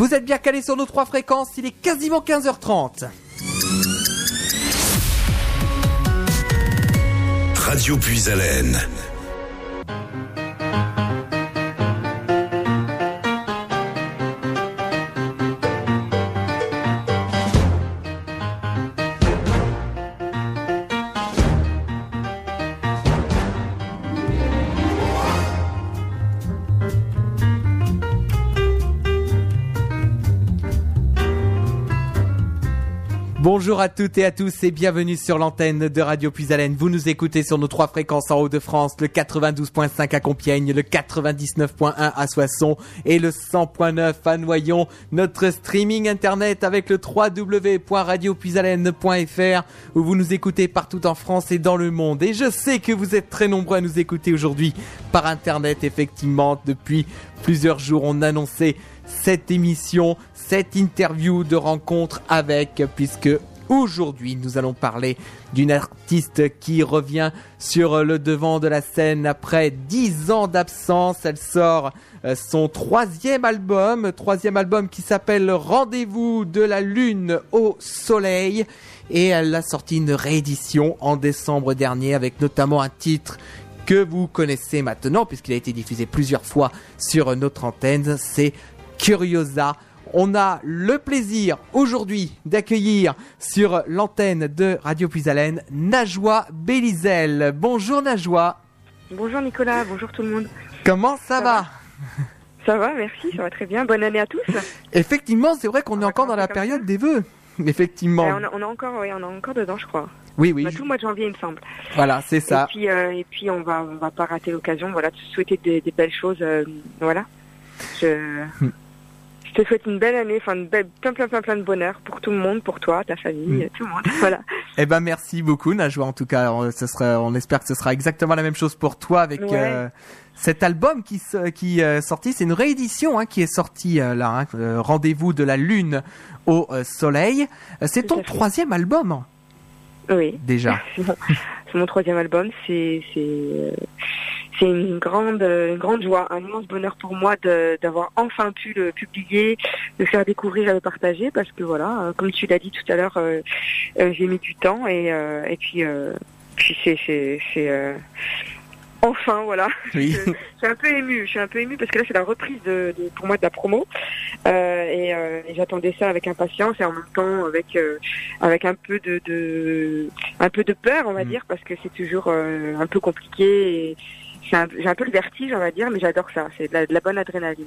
Vous êtes bien calés sur nos trois fréquences, il est quasiment 15h30. Radio Puis-Haleine. Bonjour à toutes et à tous et bienvenue sur l'antenne de Radio Puisalène. Vous nous écoutez sur nos trois fréquences en Haut-de-France, le 92.5 à Compiègne, le 99.1 à Soissons et le 100.9 à Noyon. Notre streaming internet avec le www.radiopuisalène.fr où vous nous écoutez partout en France et dans le monde. Et je sais que vous êtes très nombreux à nous écouter aujourd'hui par internet effectivement. Depuis plusieurs jours, on annonçait cette émission, cette interview de rencontre avec, puisque aujourd'hui nous allons parler d'une artiste qui revient sur le devant de la scène après 10 ans d'absence. Elle sort euh, son troisième album, troisième album qui s'appelle Rendez-vous de la Lune au Soleil. Et elle a sorti une réédition en décembre dernier avec notamment un titre que vous connaissez maintenant puisqu'il a été diffusé plusieurs fois sur notre antenne. C'est Curiosa. On a le plaisir aujourd'hui d'accueillir sur l'antenne de Radio Puisalène Najwa Bélizel. Bonjour Najwa. Bonjour Nicolas, bonjour tout le monde. Comment ça, Ça va, Ça va, merci, ça va très bien. Bonne année à tous. Effectivement, c'est vrai qu'on est encore dans la période des vœux. Effectivement. Euh, on, a, on a encore, oui, on a encore dedans, je crois. Oui, oui. On a tout le mois de janvier, il me semble. Voilà, c'est ça. Et puis, euh, et puis, on va, on va pas rater l'occasion, voilà, de se souhaiter des, des belles choses, euh, voilà. Je, Hmm. Je te souhaite une belle année, enfin, une belle, plein, plein, plein, plein de bonheur pour tout le monde, pour toi, ta famille, tout le monde, voilà. Eh ben merci beaucoup Najwa. En tout cas, on, ce sera, on espère que ce sera exactement la même chose pour toi avec Ouais. euh, cet album qui est sorti. C'est une réédition hein, qui est sortie euh, là. hein, euh, Rendez-vous de la lune au euh, soleil. Euh, C'est ton troisième album hein, Oui. déjà. C'est mon, c'est mon troisième album. C'est c'est une grande une grande joie, un immense bonheur pour moi d'avoir enfin pu le publier, le faire découvrir et le partager parce que voilà, euh, comme tu l'as dit tout à l'heure, euh, euh, j'ai mis du temps et euh, et puis euh, puis c'est c'est c'est enfin voilà. Oui. Je, suis un peu émue, je suis un peu émue parce que là c'est la reprise de, de- pour moi de la promo Euh, et, euh, et j'attendais ça avec impatience et en même temps avec euh, avec un peu de, de un peu de peur on va Mm. dire parce que c'est toujours un peu compliqué et un- j'ai un peu le vertige on va dire mais j'adore ça c'est de la, de la bonne adrénaline.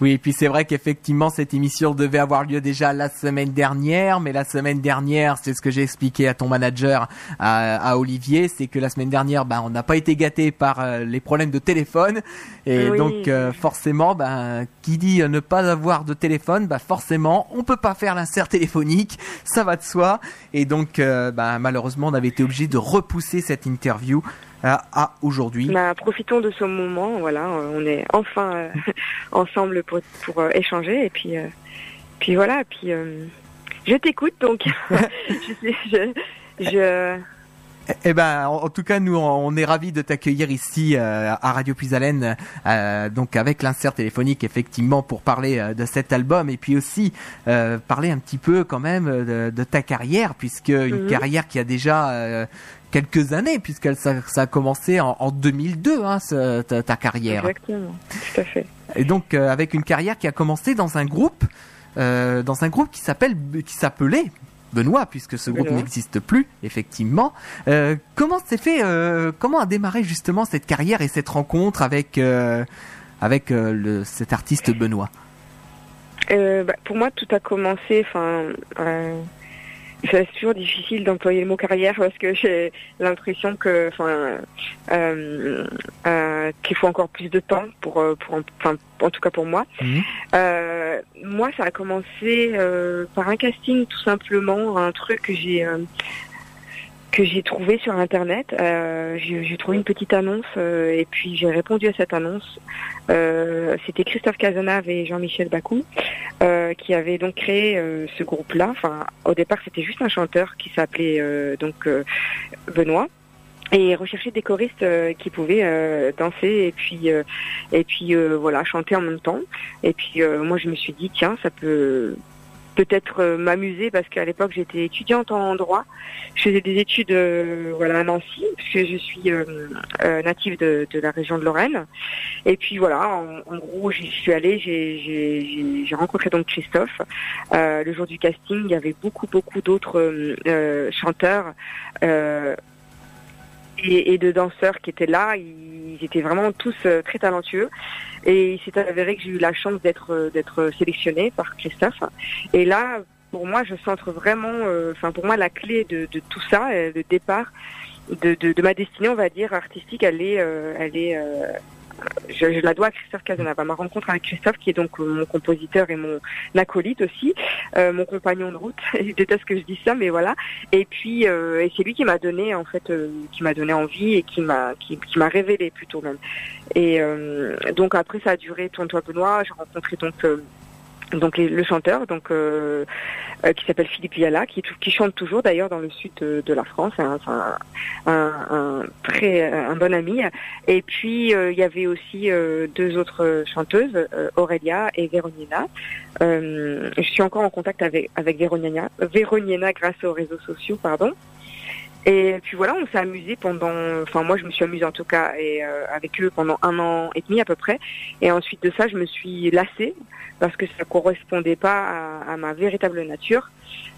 Oui, et puis c'est vrai qu'effectivement cette émission devait avoir lieu déjà la semaine dernière, mais la semaine dernière, c'est ce que j'ai expliqué à ton manager, à, à Olivier, c'est que la semaine dernière, ben on n'a pas été gâté par euh, les problèmes de téléphone, et Oui. donc euh, forcément, ben qui dit euh, ne pas avoir de téléphone, ben forcément on peut pas faire l'insert téléphonique, ça va de soi, et donc euh, ben malheureusement on avait été obligé de repousser cette interview à, aujourd'hui. Bah, profitons de ce moment voilà euh, on est enfin euh, ensemble pour pour euh, échanger et puis euh, puis voilà puis euh, je t'écoute donc je, je je Eh ben, en, en tout cas, nous, on, est ravis de t'accueillir ici euh, à Radio Puisalène, euh, donc avec l'insert téléphonique, effectivement, pour parler euh, de cet album et puis aussi euh, parler un petit peu quand même de, de ta carrière, puisque une Mhm. carrière qui a déjà euh, quelques années, puisque ça, ça a commencé en, en 2002, hein, ce- ta, ta carrière. exactement tout à fait Et donc, euh, avec une carrière qui a commencé dans un groupe, euh, dans un groupe qui s'appelle, qui s'appelait Benoît, puisque ce groupe n'existe plus, effectivement. Euh, comment s'est fait, euh, comment a démarré justement cette carrière et cette rencontre avec, euh, avec le, cet artiste Benoît? Bah, pour moi, tout a commencé. Enfin, c'est toujours difficile d'employer le mot carrière parce que j'ai l'impression que, enfin, euh, euh, qu'il faut encore plus de temps pour, euh, pour, enfin, en tout cas pour moi. Mhm. Euh, moi, ça a commencé euh, par un casting, tout simplement, un truc que j'ai. Que j'ai trouvé sur internet. Euh, j'ai trouvé une petite annonce euh, et puis j'ai répondu à cette annonce. Euh, C'était Christophe Cazenave et Jean-Michel Bacou euh, qui avaient donc créé euh, ce groupe-là. Enfin, au départ, c'était juste un chanteur qui s'appelait euh, donc Benoît. et rechercher des choristes euh, qui pouvaient euh, danser et puis euh, et puis voilà chanter en même temps et puis moi je me suis dit tiens ça peut peut-être m'amuser parce qu'à l'époque j'étais étudiante en droit. Je faisais des études voilà à Nancy parce que je suis native de, de, la région de Lorraine. Et puis voilà en, gros j'y suis allée j'ai j'ai rencontré donc Christophe. Le jour du casting il y avait beaucoup beaucoup d'autres chanteurs et, de danseurs qui étaient là. Ils étaient vraiment tous euh, très talentueux. Et il s'est avéré que j'ai eu la chance d'être euh, d'être sélectionnée par Christophe. Et là, pour moi, je centre vraiment, euh, enfin pour moi, la clé de, de tout ça, le départ de, de, de, ma destinée, on va dire artistique, elle est, elle est je, je, la dois à Christophe Casanova. Ma rencontre avec Christophe, qui est donc euh, mon compositeur et mon acolyte aussi, euh, mon compagnon de route. Il déteste que je dise ça, mais voilà. Et puis, euh, et c'est lui qui m'a donné en fait, qui m'a donné envie et qui m'a, qui, qui m'a révélé plutôt même. Et donc après, ça a duré. Tourne-toi Benoît. J'ai rencontré donc donc le chanteur donc euh, euh, qui s'appelle Philippe Viala qui, chante toujours d'ailleurs dans le sud de, la France. Un, très un bon ami. Et puis euh, il y avait aussi deux autres chanteuses Aurélia et Véronina je suis encore en contact avec avec Véronina grâce aux réseaux sociaux pardon et puis voilà, on s'est amusé pendant, enfin moi je me suis amusée en tout cas et avec eux pendant un an et demi à peu près. Et ensuite de ça, je me suis lassée parce que ça correspondait pas à, ma véritable nature.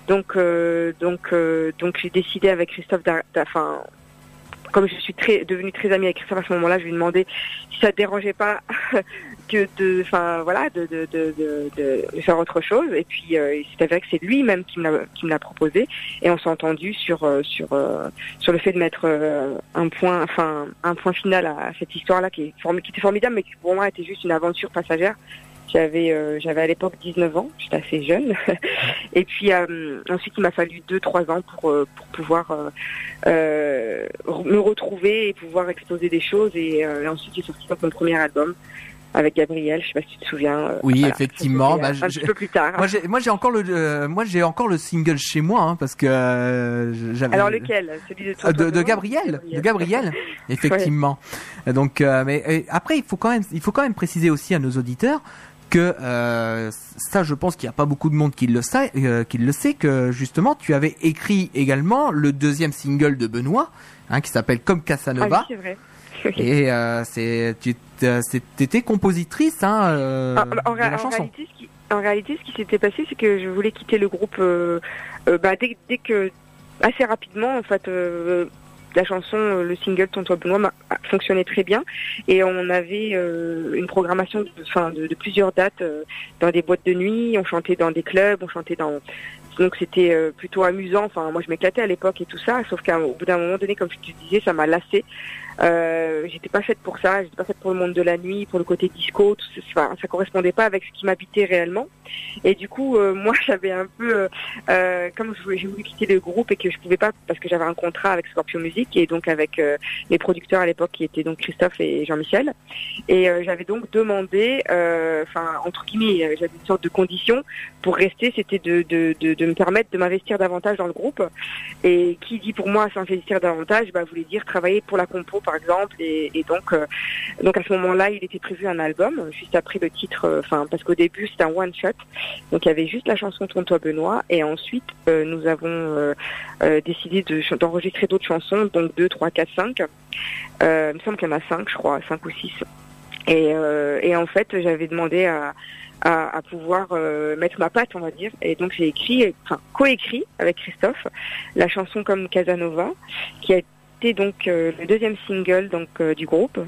Donc, euh, donc, euh, donc j'ai décidé avec Christophe, enfin, comme je suis très devenue très amie avec Christophe à ce moment-là, je lui ai demandé si ça ne dérangeait pas que de, enfin voilà, de, de, de, de, faire autre chose. Et puis euh, c'est que c'est lui-même qui me l'a proposé. Et on s'est entendu sur sur sur le fait de mettre un point, enfin un point final à, cette histoire-là qui est qui était formidable, mais qui pour moi était juste une aventure passagère j'avais euh, j'avais à l'époque 19 ans, j'étais assez jeune. et puis euh, ensuite il m'a fallu 2-3 ans pour euh, pour pouvoir me retrouver et pouvoir exposer des choses. Et, ensuite j'ai sorti mon premier album avec Gabriel, je sais pas si tu te souviens. oui, effectivement. Bah, un petit peu plus tard. Moi, j'ai encore le, moi, j'ai encore le single chez moi, hein, parce que j'avais. Alors lequel? Celui de, de, de, Gabriel, de Gabriel, effectivement. Donc, mais après, il faut quand même, il faut quand même préciser aussi à nos auditeurs que euh, ça, je pense qu'il n'y a pas beaucoup de monde qui le sait, euh, qui le sait que justement tu avais écrit également le deuxième single de Benoît, hein, qui s'appelle Comme Casanova. Ah oui, c'est vrai. Et euh, c'est, tu étais compositrice hein, en, de la chanson. Réalité, ce qui, en réalité, ce qui s'était passé, c'est que je voulais quitter le groupe bah, dès, dès, que assez rapidement, en fait la chanson, euh, le single Tonton Benoît fonctionnait très bien et on avait euh, une programmation de, enfin, de, plusieurs dates euh, dans des boîtes de nuit, on chantait dans des clubs, on chantait dans donc c'était plutôt amusant. Enfin moi je m'éclatais à l'époque et tout ça, sauf qu'au bout d'un moment donné, comme je te disais, ça m'a lassé. Euh, j'étais pas faite pour ça, j'étais pas faite pour le monde de la nuit, pour le côté disco, tout ça, ça correspondait pas avec ce qui m'habitait réellement. Et du coup, euh, moi, j'avais un peu, euh, euh comme j'ai voulu quitter le groupe et que je pouvais pas parce que j'avais un contrat avec Scorpio Music et donc avec euh, les producteurs à l'époque qui étaient donc Christophe et Jean-Michel. Et j'avais donc demandé, enfin entre guillemets, j'avais une sorte de condition pour rester, c'était de, de, de, de me permettre de m'investir davantage dans le groupe. Et qui dit pour moi s'investir davantage, bah voulait dire travailler pour la compo par exemple. Et, donc, euh, donc à ce moment-là, il était prévu un album, juste après le titre, euh, enfin parce qu'au début c'était un one shot, donc il y avait juste la chanson Tonton Benoît, et ensuite euh, nous avons décidé d'enregistrer d'autres chansons, donc 2, 3, 4, 5. il me semble qu'il y en a 5, je crois, 5 ou 6. Et, en fait, j'avais demandé à, à, pouvoir mettre ma patte, on va dire. Et donc j'ai écrit, enfin coécrit avec Christophe, la chanson comme Casanova, qui a c'était donc euh, le deuxième single donc euh, du groupe.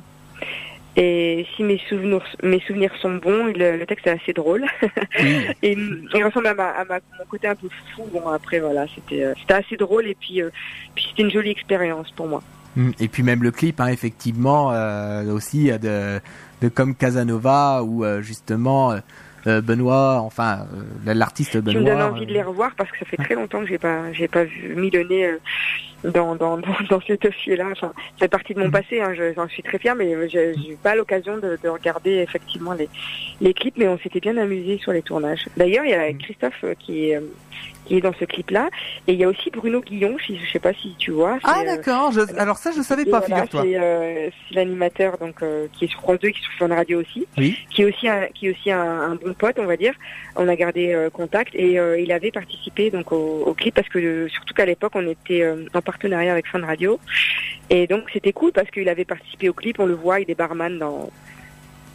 Et si mes souvenirs, mes souvenirs sont bons, le, texte est assez drôle. et il ressemble à, ma, à, mon côté un peu fou. Bon, après, voilà, c'était euh, c'était assez drôle et puis, puis c'était une jolie expérience pour moi. Mm. Et puis même le clip, hein, effectivement, aussi de, de Comme Casanova, où justement Benoît, enfin l'artiste Benoît. Tu me donnes envie de les revoir parce que ça fait très longtemps que j'ai pas j'ai pas vu mis le nez dans, dans, dans, ce dossier-là. Enfin, c'est partie de mon mm. passé, hein, j'en suis très fière, mais j'ai eu pas l'occasion de, de, regarder effectivement les, les clips, mais on s'était bien amusé sur les tournages. D'ailleurs, il y a mm. Christophe euh, qui est qui est dans ce clip-là. Et il y a aussi Bruno Guillon, je ne sais pas si tu vois. Ah euh, d'accord, alors ça je savais pas, figure-toi. Euh, c'est l'animateur donc qui est sur France 2, qui est sur Fun Radio aussi, oui. qui est aussi un, qui est aussi un, bon pote, on va dire. On a gardé contact et il avait participé donc au, au clip parce que surtout qu'à l'époque on était en partenariat avec Fun Radio. Et donc c'était cool parce qu'il avait participé au clip, on le voit, il est barman dans,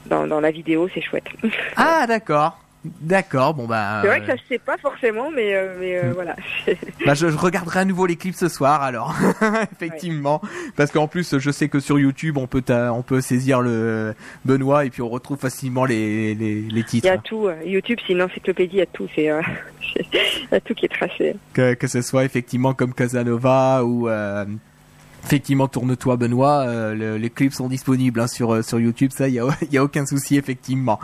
dans, dans la vidéo, c'est chouette. Ah d'accord. D'accord, bon bah. C'est vrai que ça se sait pas forcément, mais, euh, mais euh, hmm. voilà. bah je, regarderai à nouveau les clips ce soir alors, effectivement, parce qu'en plus je sais que sur YouTube on peut on peut saisir le Benoît et puis on retrouve facilement les, les, les titres. Il y a tout, euh, YouTube c'est une encyclopédie, il y a tout, c'est a tout qui est tracé. Que que ce soit effectivement comme Casanova ou Effectivement, tourne-toi Benoît, euh, les clips sont disponibles hein, sur euh, sur YouTube, ça il y a y a aucun souci effectivement.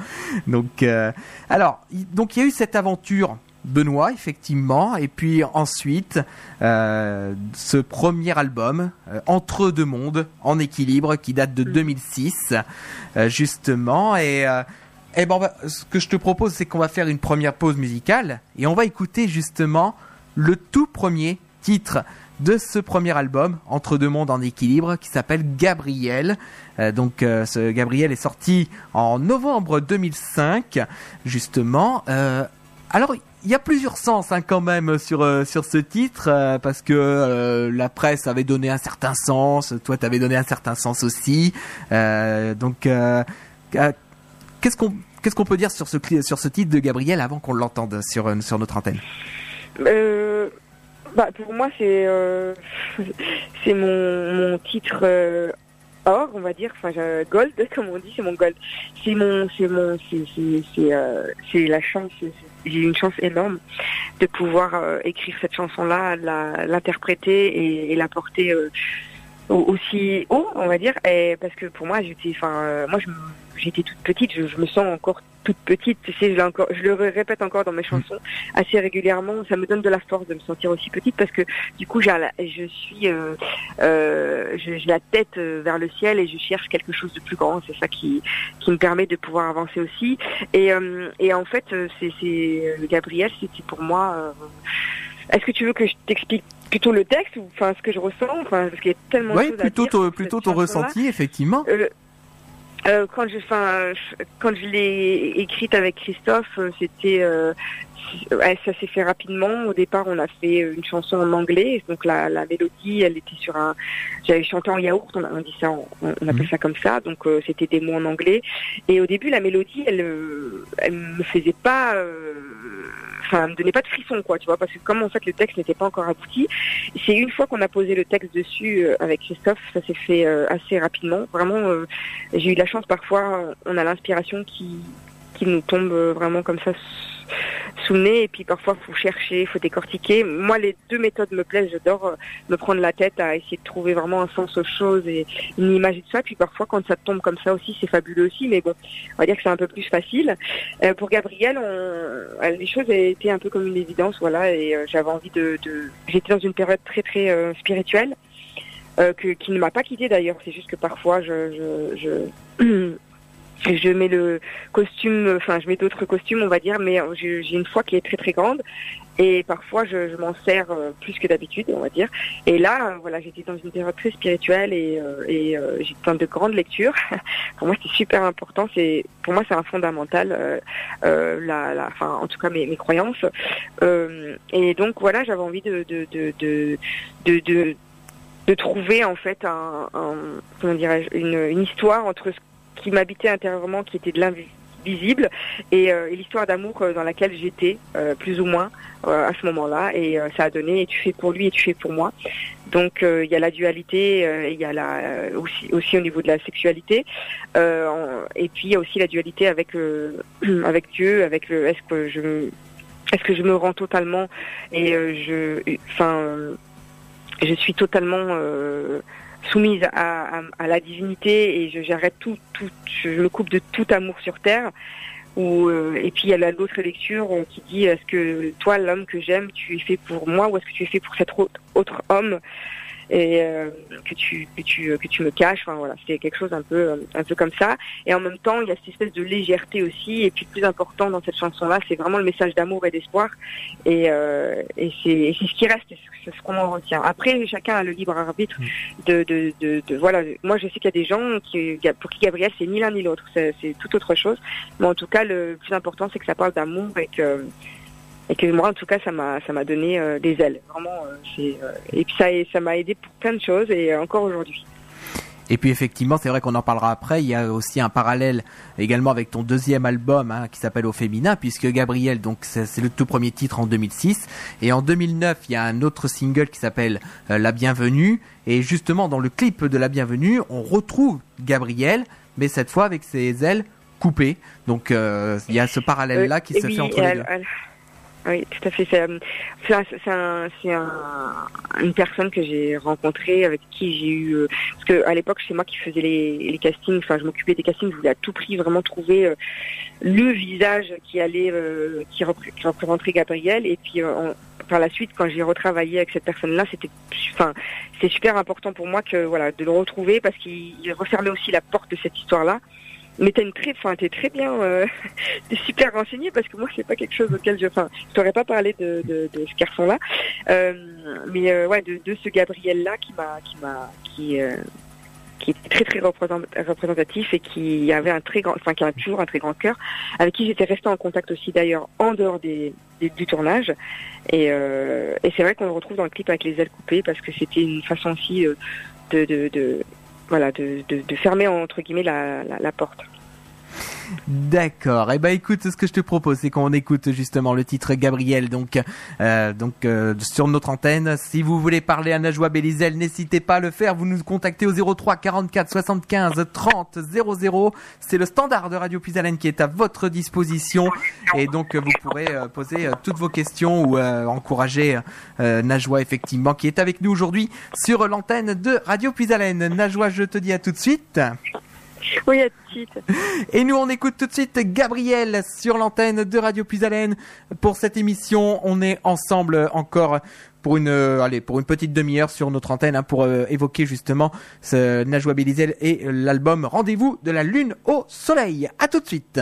Donc euh, alors donc il y a eu cette aventure Benoît effectivement. Et puis ensuite ce premier album Entre deux mondes en équilibre qui date de 2006 justement. Et bon, bah, ce que je te propose, c'est qu'on va faire une première pause musicale et on va écouter justement le tout premier titre de ce premier album, Entre deux mondes en équilibre, qui s'appelle Gabriel. Euh, donc euh, ce Gabriel est sorti en novembre 2005, justement. Euh, alors il y a plusieurs sens hein, quand même sur sur ce titre parce que la presse avait donné un certain sens, toi tu avais donné un certain sens aussi. donc qu'est-ce qu'on qu'est-ce qu'on peut dire sur ce sur ce titre de Gabriel avant qu'on l'entende sur sur notre antenne? Bah, pour moi, c'est euh, mon, mon titre euh, or, on va dire, enfin gold, comme on dit, c'est mon gold. C'est mon, c'est mon, c'est euh, la chance. J'ai une chance énorme de pouvoir écrire cette chanson-là, l'interpréter et, la porter aussi haut, on va dire, parce que pour moi, j'étais, enfin, moi, j'étais toute petite, je, je, me sens encore toute petite, tu sais, je, encore, je le répète encore dans mes chansons assez régulièrement. Ça me donne de la force de me sentir aussi petite parce que du coup, j'ai, je suis, euh, euh, j'ai la tête euh, vers le ciel et je cherche quelque chose de plus grand. C'est ça qui, qui me permet de pouvoir avancer aussi. Et, euh, et en fait, c'est, c'est Gabriel, c'était pour moi. Est-ce que tu veux que je t'explique plutôt le texte ou enfin ce que je ressens enfin parce qu'il y a tellement de choses plutôt à dire plutôt ton ressenti effectivement euh, euh, quand je, enfin, quand je l'ai écrite avec Christophe, euh, c'était, euh, ça s'est fait rapidement. Au départ, on a fait une chanson en anglais, donc la, la mélodie, elle était sur un, j'avais chanté en yaourt, on, on dit ça, on, on appelle mhm. ça comme ça, donc euh, c'était des mots en anglais. Et au début, la mélodie, elle, elle me faisait pas enfin, me donnait pas de frisson, quoi, tu vois, parce que comme en fait le texte n'était pas encore abouti, c'est une fois qu'on a posé le texte dessus euh, avec Christophe, ça s'est fait euh, assez rapidement. Vraiment, euh, j'ai eu la chance parfois, on a l'inspiration qui qui nous tombe vraiment comme ça sous le nez et puis parfois faut chercher, faut décortiquer. Moi les deux méthodes me plaisent, j'adore euh, me prendre la tête à essayer de trouver vraiment un sens aux choses et une image de ça. Puis parfois quand ça tombe comme ça aussi, c'est fabuleux aussi, mais bon, on va dire que c'est un peu plus facile. Euh, pour Gabriel, on, euh, les choses étaient un peu comme une évidence, voilà, et j'avais envie de, j'étais dans une période très très spirituelle. qui ne m'a pas quitté d'ailleurs, c'est juste que parfois je je mets le costume, enfin je mets d'autres costumes on va dire, mais j'ai une foi qui est très très grande et parfois je, je m'en sers euh, plus que d'habitude on va dire. Et là voilà j'étais dans une période très spirituelle et, euh, et euh, j'ai plein de grandes lectures. pour moi c'est super important, c'est pour moi c'est un fondamental, la, la, enfin en tout cas mes, mes croyances. et donc voilà j'avais envie de de, de, de, de, de trouver en fait un, un comment dirais-je une, une histoire entre ce qui m'habitait intérieurement, qui était de l'invisible, et, euh, l'histoire d'amour euh, dans laquelle j'étais, euh, plus ou moins, à ce moment-là, et ça a donné, et tu fais pour lui, et tu fais pour moi. Donc il y a la dualité, il y a la aussi au niveau de la sexualité, et puis il y a aussi la dualité avec avec Dieu, avec le est-ce que je est-ce que je me rends totalement? Et je enfin je suis totalement soumise à, la divinité et je j'arrête tout, tout, je me coupe de tout amour sur terre. Euh, et puis il y a l'autre lecture euh, qui dit est-ce que toi l'homme que j'aime tu es fait pour moi ou est-ce que tu es fait pour cet autre homme? Et euh, que tu que tu que tu me caches. Enfin voilà, c'est quelque chose un peu un peu comme ça. Et en même temps, il y a cette espèce de légèreté aussi. Et puis le plus important dans cette chanson-là, c'est vraiment le message d'amour et d'espoir. Et, euh, et c'est ce qui reste, c'est ce qu'on en retient. Après, chacun a le libre arbitre mm. de, de, de, de voilà. Moi, je sais qu'il y a des gens qui pour qui Gabriel c'est ni l'un ni l'autre, c'est tout autre chose. Mais en tout cas, le plus important, c'est que ça parle d'amour et que et que moi en tout cas ça m'a ça m'a donné euh, des ailes vraiment euh, euh, et puis ça ça m'a aidé pour plein de choses et encore aujourd'hui et puis effectivement, c'est vrai qu'on en parlera après. Il y a aussi un parallèle également avec ton deuxième album hein, qui s'appelle Au féminin, puisque Gabriel, donc c'est le tout premier titre en 2006, et en 2009 il y a un autre single qui s'appelle La Bienvenue, et justement dans le clip de La Bienvenue, on retrouve Gabriel, mais cette fois avec ses ailes coupées. Donc il y a ce parallèle là qui se fait entre les deux. Oui, tout à fait. C'est un, une personne que j'ai rencontrée, avec qui j'ai eu... Euh, parce que à l'époque, c'est moi qui faisais les, castings, enfin je m'occupais des castings, je voulais à tout prix vraiment trouver euh, le visage qui allait, euh, qui, représenterait Gabriel. Et puis par la suite, quand j'ai retravaillé avec cette personne-là, c'était, enfin, c'est super important pour moi que voilà de le retrouver parce qu'il refermait aussi la porte de cette histoire-là. Mais t'es très, enfin, t'es très bien, euh, super renseigné parce que moi c'est pas quelque chose auquel je, enfin, je t'aurais pas parlé de, de, de ce garçon-là, euh, mais euh, ouais, de, de ce Gabriel-là qui m'a, qui m'a, qui, euh, qui est très très représentatif et qui avait un très grand, enfin qui a toujours un très grand cœur, avec qui j'étais restée en contact aussi d'ailleurs en dehors des, du tournage. Et, euh, et c'est vrai qu'on le retrouve dans le clip avec les ailes coupées parce que c'était une façon aussi de, de, de voilà, de, de, fermer entre guillemets la, la porte. D'accord. Eh ben écoute, ce que je te propose, c'est qu'on écoute justement le titre Gabriel, donc euh, euh, sur notre antenne. Si vous voulez parler à Najwa Belizel, n'hésitez pas à le faire. Vous nous contactez au 03 44 75 30 00. C'est le standard de Radio Puisalène qui est à votre disposition et donc vous pourrez euh, poser toutes vos questions ou encourager Najwa effectivement qui est avec nous aujourd'hui sur l'antenne de Radio Puisalène. Najwa, je te dis à tout de suite. Oui, à tout de suite. Et nous, on écoute tout de suite Gabriel sur l'antenne de Radio Puisalène. Pour cette émission, on est ensemble encore pour une, euh, allez, pour une petite demi-heure sur notre antenne hein, pour euh, évoquer justement ce Najwa Belizel et l'album Rendez-vous de la Lune au Soleil. À tout de suite.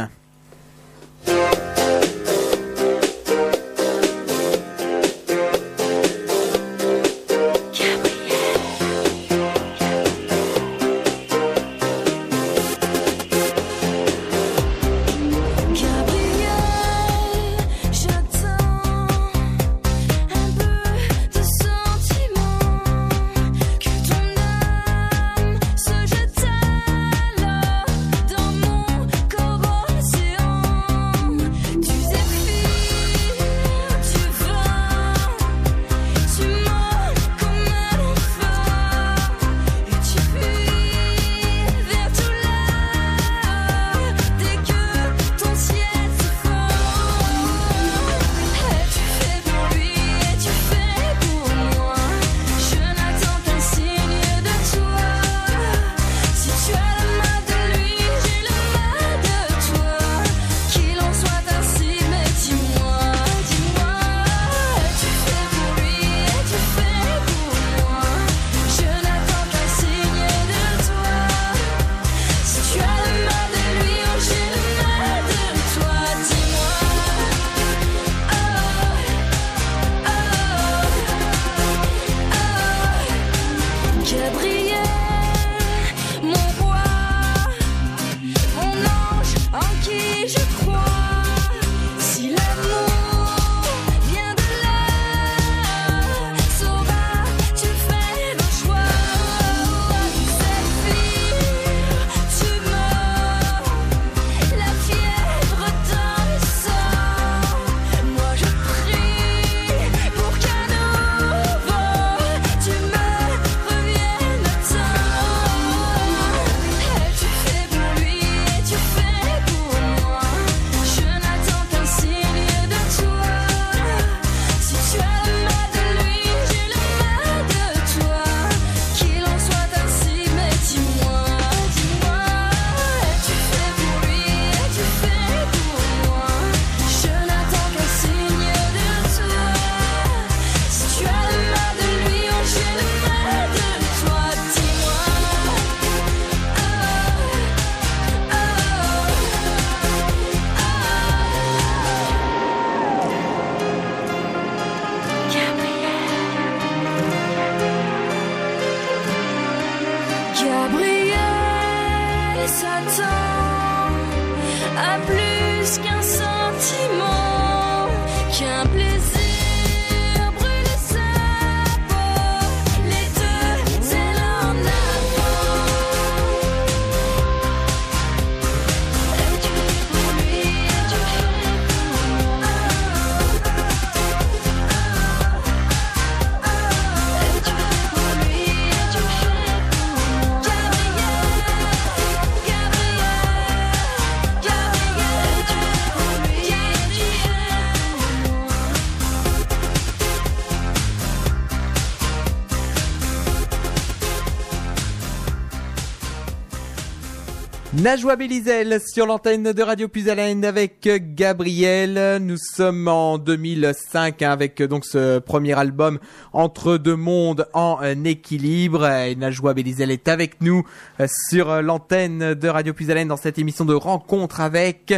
Najwa Bélizel sur l'antenne de Radio Puisalène avec Gabriel. Nous sommes en 2005 hein, avec donc ce premier album Entre deux mondes en équilibre. Et Najwa Bélizel est avec nous euh, sur l'antenne de Radio Puisalène dans cette émission de rencontre avec.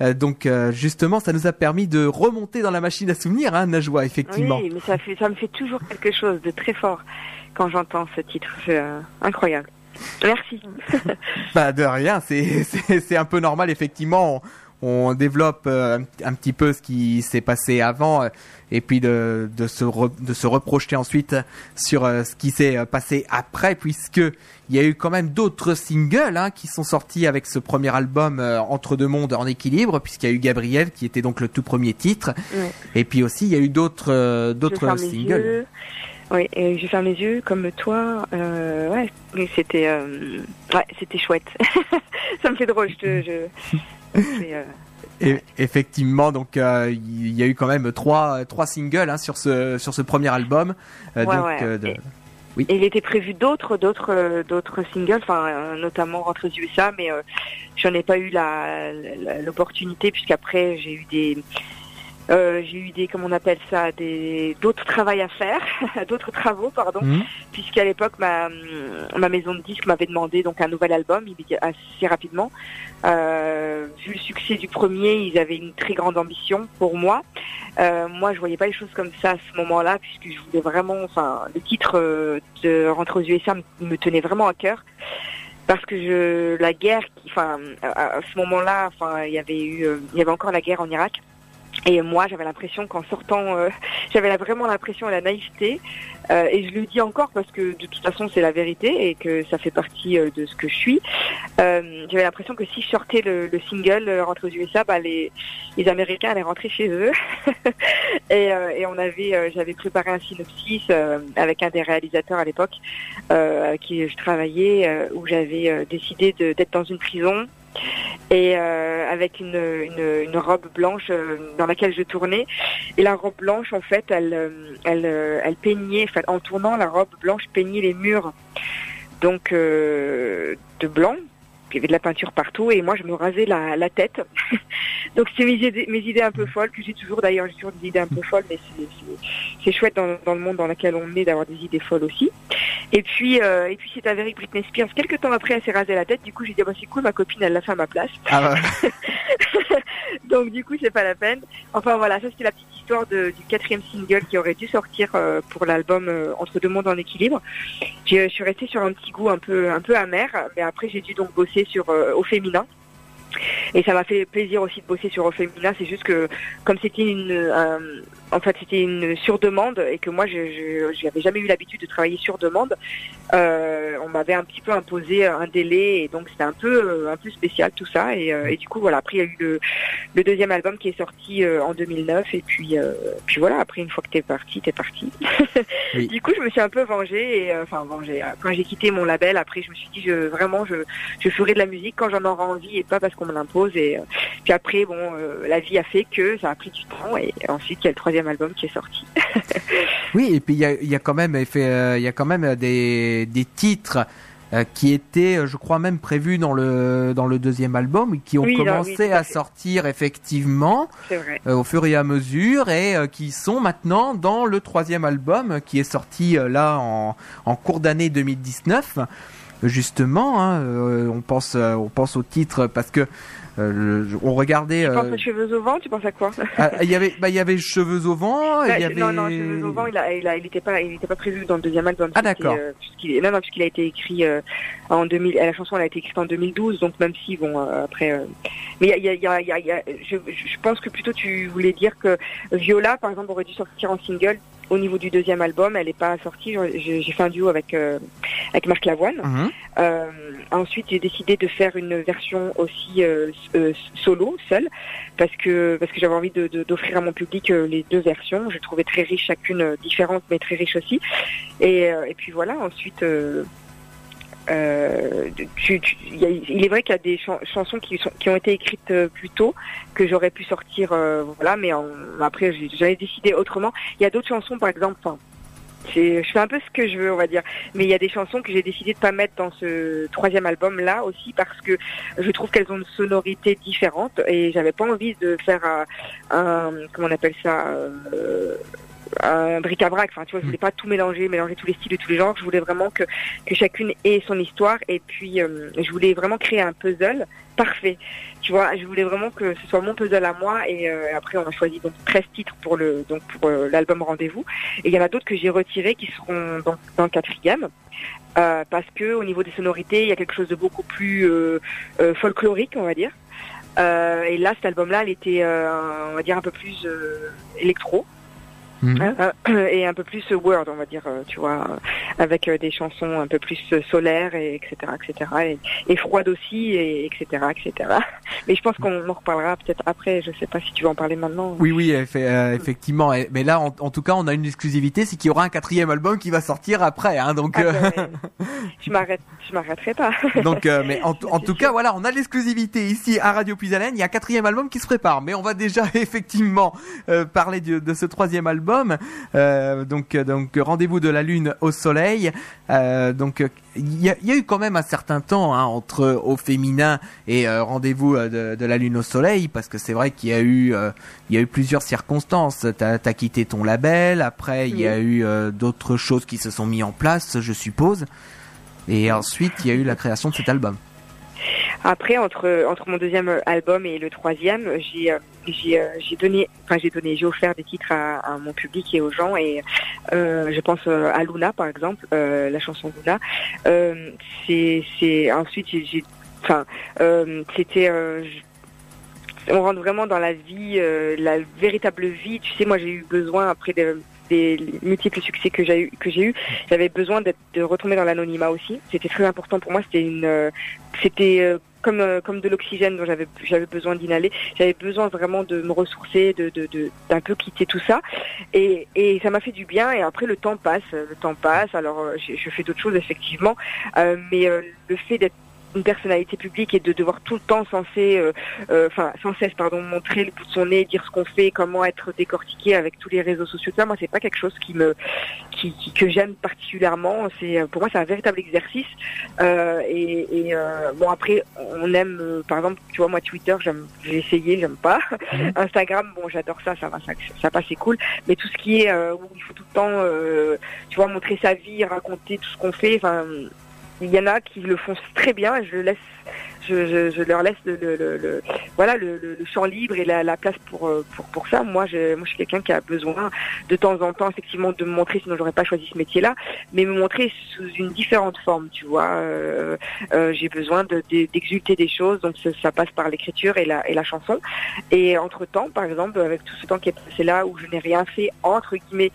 Euh, donc euh, justement, ça nous a permis de remonter dans la machine à souvenirs, hein, Najwa, effectivement. Oui, mais ça, fait, ça me fait toujours quelque chose de très fort quand j'entends ce titre. C'est incroyable. Merci. bah de rien, c'est un peu normal effectivement. On, développe euh, un petit peu ce qui s'est passé avant euh, et puis de, de, se de se reprojeter ensuite sur euh, ce qui s'est passé après puisque il y a eu quand même d'autres singles hein, qui sont sortis avec ce premier album Entre deux mondes en équilibre puisqu'il y a eu Gabriel qui était donc le tout premier titre et puis aussi il y a eu d'autres d'autres singles. Oui, et je ferme mes yeux comme toi. Euh, ouais, c'était, euh, ouais, c'était chouette. ça me fait drôle. Je, je, euh, et effectivement, donc il y a eu quand même trois trois singles hein, sur ce sur ce premier album. Ouais, donc, ouais. De... Oui. Et il était prévu d'autres d'autres d'autres singles, enfin notamment Rentre aux USA, mais j'en ai pas eu la l'opportunité puisqu'après j'ai eu des euh, j'ai eu des, comment on appelle ça, des d'autres travaux à faire, d'autres travaux, pardon, mmh. puisqu'à l'époque ma ma maison de disques m'avait demandé donc un nouvel album assez rapidement. Euh, vu le succès du premier, ils avaient une très grande ambition pour moi. Euh, moi, je voyais pas les choses comme ça à ce moment-là, puisque je voulais vraiment, enfin, le titre euh, de Rentrer aux USA me, tenait vraiment à cœur parce que je la guerre, enfin, à, ce moment-là, enfin, il y avait eu, euh, il y avait encore la guerre en Irak. Et moi, j'avais l'impression qu'en sortant, euh, j'avais vraiment l'impression à la naïveté. Euh, et je le dis encore parce que de toute façon, c'est la vérité et que ça fait partie euh, de ce que je suis. j'avais l'impression que si je sortais le, le single rentre aux USA, bah, les, les Américains allaient rentrer chez eux. et, et, on avait, j'avais préparé un synopsis avec un des réalisateurs à l'époque, avec qui je travaillais, où j'avais décidé d'être dans une prison et euh, avec une, une, robe blanche euh, dans laquelle je tournais. Et la robe blanche, en fait, elle, euh, elle, elle peignait, en tournant, la robe blanche peignait les murs donc de blanc il y avait de la peinture partout et moi je me rasais la, la tête. Donc c'est mes idées, mes idées un peu folles que j'ai toujours d'ailleurs j'ai toujours des idées un peu folles mais c'est chouette dans, dans, le monde dans lequel on est d'avoir des idées folles aussi. Et puis euh, et puis c'est avéré que Britney Spears quelques temps après elle s'est rasée la tête du coup j'ai dit bah c'est cool ma copine elle l'a fait à ma place. Ah. Donc du coup c'est pas la peine. Enfin voilà ça c'était la petite du quatrième single qui aurait dû sortir euh, pour l'album euh, Entre deux mondes en équilibre. Je suis restée sur un petit goût un peu un peu amer mais après j'ai dû donc bosser sur euh, au féminin. Et ça m'a fait plaisir aussi de bosser sur au féminin. C'est juste que comme c'était une, en fait, c'était une surdemande et que moi, je n'avais jamais eu l'habitude de travailler sur demande. Euh, on m'avait un petit peu imposé un délai et donc c'était un peu un peu spécial tout ça. Et, euh, et, du coup, voilà. Après, il y a eu le, le deuxième album qui est sorti euh, en 2009 et puis euh, puis voilà. Après, une fois que t'es parti, t'es parti. du coup, je me suis un peu vengée et enfin vengée. Quand j'ai quitté mon label, après, je me suis dit, je, vraiment, je je ferai de la musique quand j'en aurai envie et pas parce qu'on me l'impose. Et puis après, bon, la vie a fait que ça a pris du temps et ensuite il y a le troisième album qui est sorti. oui, et puis il y a, y a, quand même, euh, il y a quand même des, des titres euh, qui étaient, je crois même prévus dans le dans le deuxième album, qui ont commencé à, sortir effectivement euh, au fur et à mesure et qui sont maintenant dans le troisième album qui est sorti là en, en cours d'année 2019 justement, hein, on pense, on pense au titre parce que euh, on regardait. Tu penses aux cheveux au vent Tu penses à quoi ah, Il y avait, bah, il y avait cheveux au vent. Bah, il y avait... Non, non, cheveux au vent, il, a, il, a, il était pas, il était pas prévu dans le deuxième album. Ah d'accord. non, non, puisqu'il a été écrit en 2000. La chanson, elle a été écrite en 2012, donc même si bon après. mais il y a, y a, y a, y a je, je pense que plutôt tu voulais dire que Viola, par exemple, aurait dû sortir en single au niveau du deuxième album, elle n'est pas sortie. J'ai fait un duo avec euh, avec Marc Lavoine. Mhm. Euh, ensuite, j'ai décidé de faire une version aussi euh, solo, seule, parce que parce que j'avais envie d'offrir à mon public les deux versions. Je trouvais très riche chacune différente, mais très riche aussi. Et, et puis voilà. Ensuite. Euh, il est vrai qu'il y a des chansons qui, ont été écrites euh, plus tôt que j'aurais pu sortir, euh, voilà, mais après j'avais décidé autrement. Il y a d'autres chansons, par exemple, enfin, je fais un peu ce que je veux, on va dire. Mais il y a des chansons que j'ai décidé de pas mettre dans ce troisième album là aussi parce que je trouve qu'elles ont une sonorité différente et j'avais pas envie de faire un, comment on appelle ça un bric-à-brac. Enfin, tu vois, je voulais pas tout mélanger, mélanger tous les styles et tous les genres. Je voulais vraiment que, que chacune ait son histoire. Et puis, euh, je voulais vraiment créer un puzzle parfait. Tu vois, je voulais vraiment que ce soit mon puzzle à moi. Et euh, après, on a choisi donc 13 titres pour le donc pour euh, l'album Rendez-vous. Et il y en a d'autres que j'ai retirés qui seront dans, dans le quatrième. parce que au niveau des sonorités, il y a quelque chose de beaucoup plus folklorique, on va dire. et là, cet album-là, elle était, on va dire, un peu plus électro. Mhm. Euh, et un peu plus word, on va dire, euh, tu vois, avec euh, des chansons un peu plus solaires, et etc., etc., et, et froides aussi, et etc., etc. Mais je pense qu'on en reparlera peut-être après. Je sais pas si tu veux en parler maintenant. Oui, oui, effectivement. Mais là, en, tout cas, on a une exclusivité, c'est qu'il y aura un quatrième album qui va sortir après, hein, donc. Ah, ben, je m'arrête, je m'arrêterai pas. donc, mais en, en tout cas, voilà, on a l'exclusivité ici à Radio Puisalène. Il y a un quatrième album qui se prépare, mais on va déjà effectivement parler de, de ce troisième album euh, donc donc rendez-vous de la lune au soleil. Euh, donc il y a, y a, eu quand même un certain temps hein, entre au féminin et euh, rendez-vous de, de, la lune au soleil parce que c'est vrai qu'il y a eu il y a eu plusieurs circonstances. T'as as quitté ton label, après il y a eu d'autres choses qui se sont mis en place, je suppose. Et ensuite il y a eu la création de cet album. Après, entre entre mon deuxième album et le troisième, j'ai j'ai euh, j'ai donné, enfin j'ai donné, j'ai offert des titres à, mon public et aux gens et euh, je pense euh, à Luna par exemple, euh, la chanson Luna. Euh, c'est ensuite enfin c'était on rentre vraiment dans la vie, la véritable vie. Tu sais, moi j'ai eu besoin après des, des multiples succès que j'ai eu, que j'ai eu, j'avais besoin d'être, de retomber dans l'anonymat aussi. C'était très important pour moi. C'était une, c'était comme euh, comme de l'oxygène dont j'avais j'avais besoin d'inhaler. J'avais besoin vraiment de me ressourcer, de de d'un peu quitter tout ça. Et et ça m'a fait du bien. Et après le temps passe, le temps passe. Alors euh, je, fais d'autres choses effectivement, euh, mais le fait d'être une personnalité publique et de devoir tout le temps censé, euh, euh, enfin sans cesse pardon, montrer le bout de son nez, dire ce qu'on fait, comment être décortiqué avec tous les réseaux sociaux. Ça, moi, c'est pas quelque chose qui me, qui, que j'aime particulièrement. C'est pour moi, c'est un véritable exercice. Euh, et, et bon après, on aime, par exemple, tu vois, moi Twitter, j'aime, j'ai essayé, j'aime pas. Mhm. Instagram, bon, j'adore ça, ça va, ça, ça passe, c'est cool. Mais tout ce qui est où il faut tout le temps, tu vois, montrer sa vie, raconter tout ce qu'on fait, enfin il y en a qui le font très bien et je laisse je, je, leur laisse le, le, le voilà le, le, champ libre et la, la place pour, euh, pour pour ça. Moi, je, moi, je suis quelqu'un qui a besoin de temps en temps, effectivement, de me montrer, sinon j'aurais pas choisi ce métier-là, mais me montrer sous une différente forme, tu vois. Euh, euh, j'ai besoin d'exulter des choses, donc ça, ça passe par l'écriture et la et la chanson. Et entre temps, par exemple, avec tout ce temps qui est passé là où je n'ai rien fait entre guillemets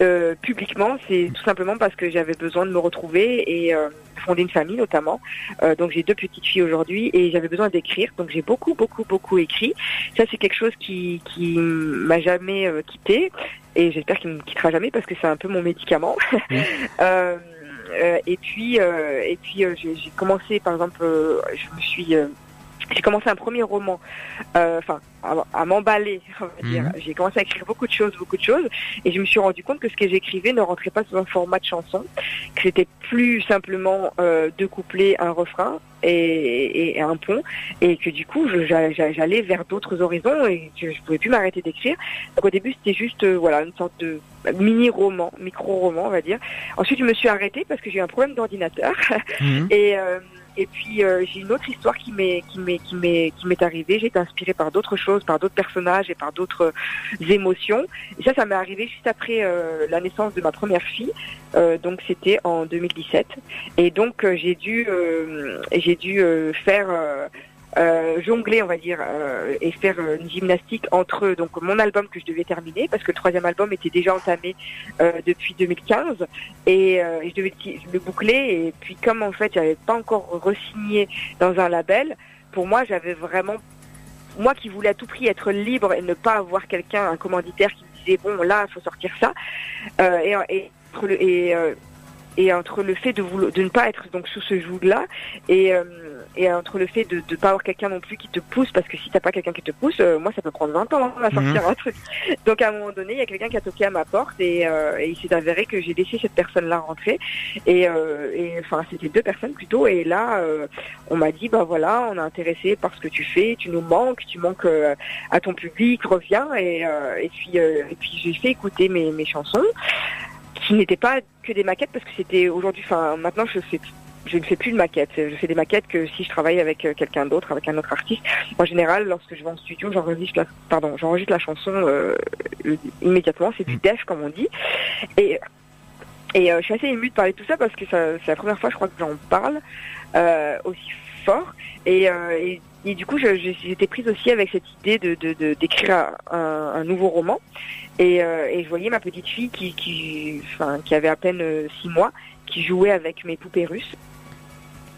euh, publiquement, c'est tout simplement parce que j'avais besoin de me retrouver et euh, fonder une famille notamment. Euh, donc j'ai deux petites filles aujourd'hui et j'avais besoin d'écrire. Donc j'ai beaucoup, beaucoup, beaucoup écrit. Ça c'est quelque chose qui qui m'a jamais euh, quitté et j'espère qu'il me quittera jamais parce que c'est un peu mon médicament. et puis et puis j'ai commencé par exemple, je me suis j'ai commencé un premier roman, euh, enfin à, m'emballer, on va dire. Mhm. J'ai commencé à écrire beaucoup de choses, beaucoup de choses, et je me suis rendu compte que ce que j'écrivais ne rentrait pas sous un format de chanson, que c'était plus simplement euh, deux couplets, un refrain et, et, un pont, et que du coup j'allais vers d'autres horizons et que je pouvais plus m'arrêter d'écrire. Donc au début c'était juste euh, voilà une sorte de mini roman, micro roman on va dire. Ensuite je me suis arrêtée parce que j'ai eu un problème d'ordinateur mhm. et euh, Et puis euh, j'ai une autre histoire qui m'est qui m'est qui m'est qui m'est arrivée. J'ai été inspirée par d'autres choses, par d'autres personnages et par d'autres émotions. Et ça, ça m'est arrivé juste après la naissance de ma première fille. donc c'était en 2017. Et donc j'ai dû j'ai dû faire euh, jongler, on va dire, euh, et faire euh, une gymnastique entre donc mon album que je devais terminer parce que le troisième album était déjà entamé depuis 2015 et, je devais le boucler et puis comme en fait j'avais pas encore resigné dans un label, pour moi j'avais vraiment moi qui voulais à tout prix être libre et ne pas avoir quelqu'un, un commanditaire qui me disait bon là il faut sortir ça et, et, et, et entre le fait de, de ne pas être donc sous ce joug-là et, euh, et entre le fait de ne pas avoir quelqu'un non plus qui te pousse, parce que si t'as pas quelqu'un qui te pousse, euh, moi ça peut prendre 20 ans hein, à sortir mhm. un truc. Donc à un moment donné, il y a quelqu'un qui a toqué à ma porte et, euh, et il s'est avéré que j'ai laissé cette personne-là rentrer. Et, et enfin c'était deux personnes plutôt. Et là, on m'a dit bah voilà, on est intéressé par ce que tu fais, tu nous manques, tu manques à ton public, reviens. Et, et puis et puis j'ai fait écouter mes, mes chansons qui n'étaient pas que des maquettes parce que c'était aujourd'hui, enfin maintenant je fais je ne fais plus de maquettes. Je fais des maquettes que si je travaille avec euh, quelqu'un d'autre, avec un autre artiste. En général, lorsque je vais en studio, j'enregistre la, pardon, j'enregistre la chanson euh, immédiatement. C'est du mm. def comme on dit. Et et euh, je suis assez émue de parler de tout ça parce que c'est la première fois, je crois, que j'en parle aussi fort. Et, et, et, du coup, j'étais prise aussi avec cette idée de d'écrire un, un, nouveau roman. Et, euh, et, je voyais ma petite fille qui, qui, enfin, qui avait à peine euh, six mois, qui jouait avec mes poupées russes.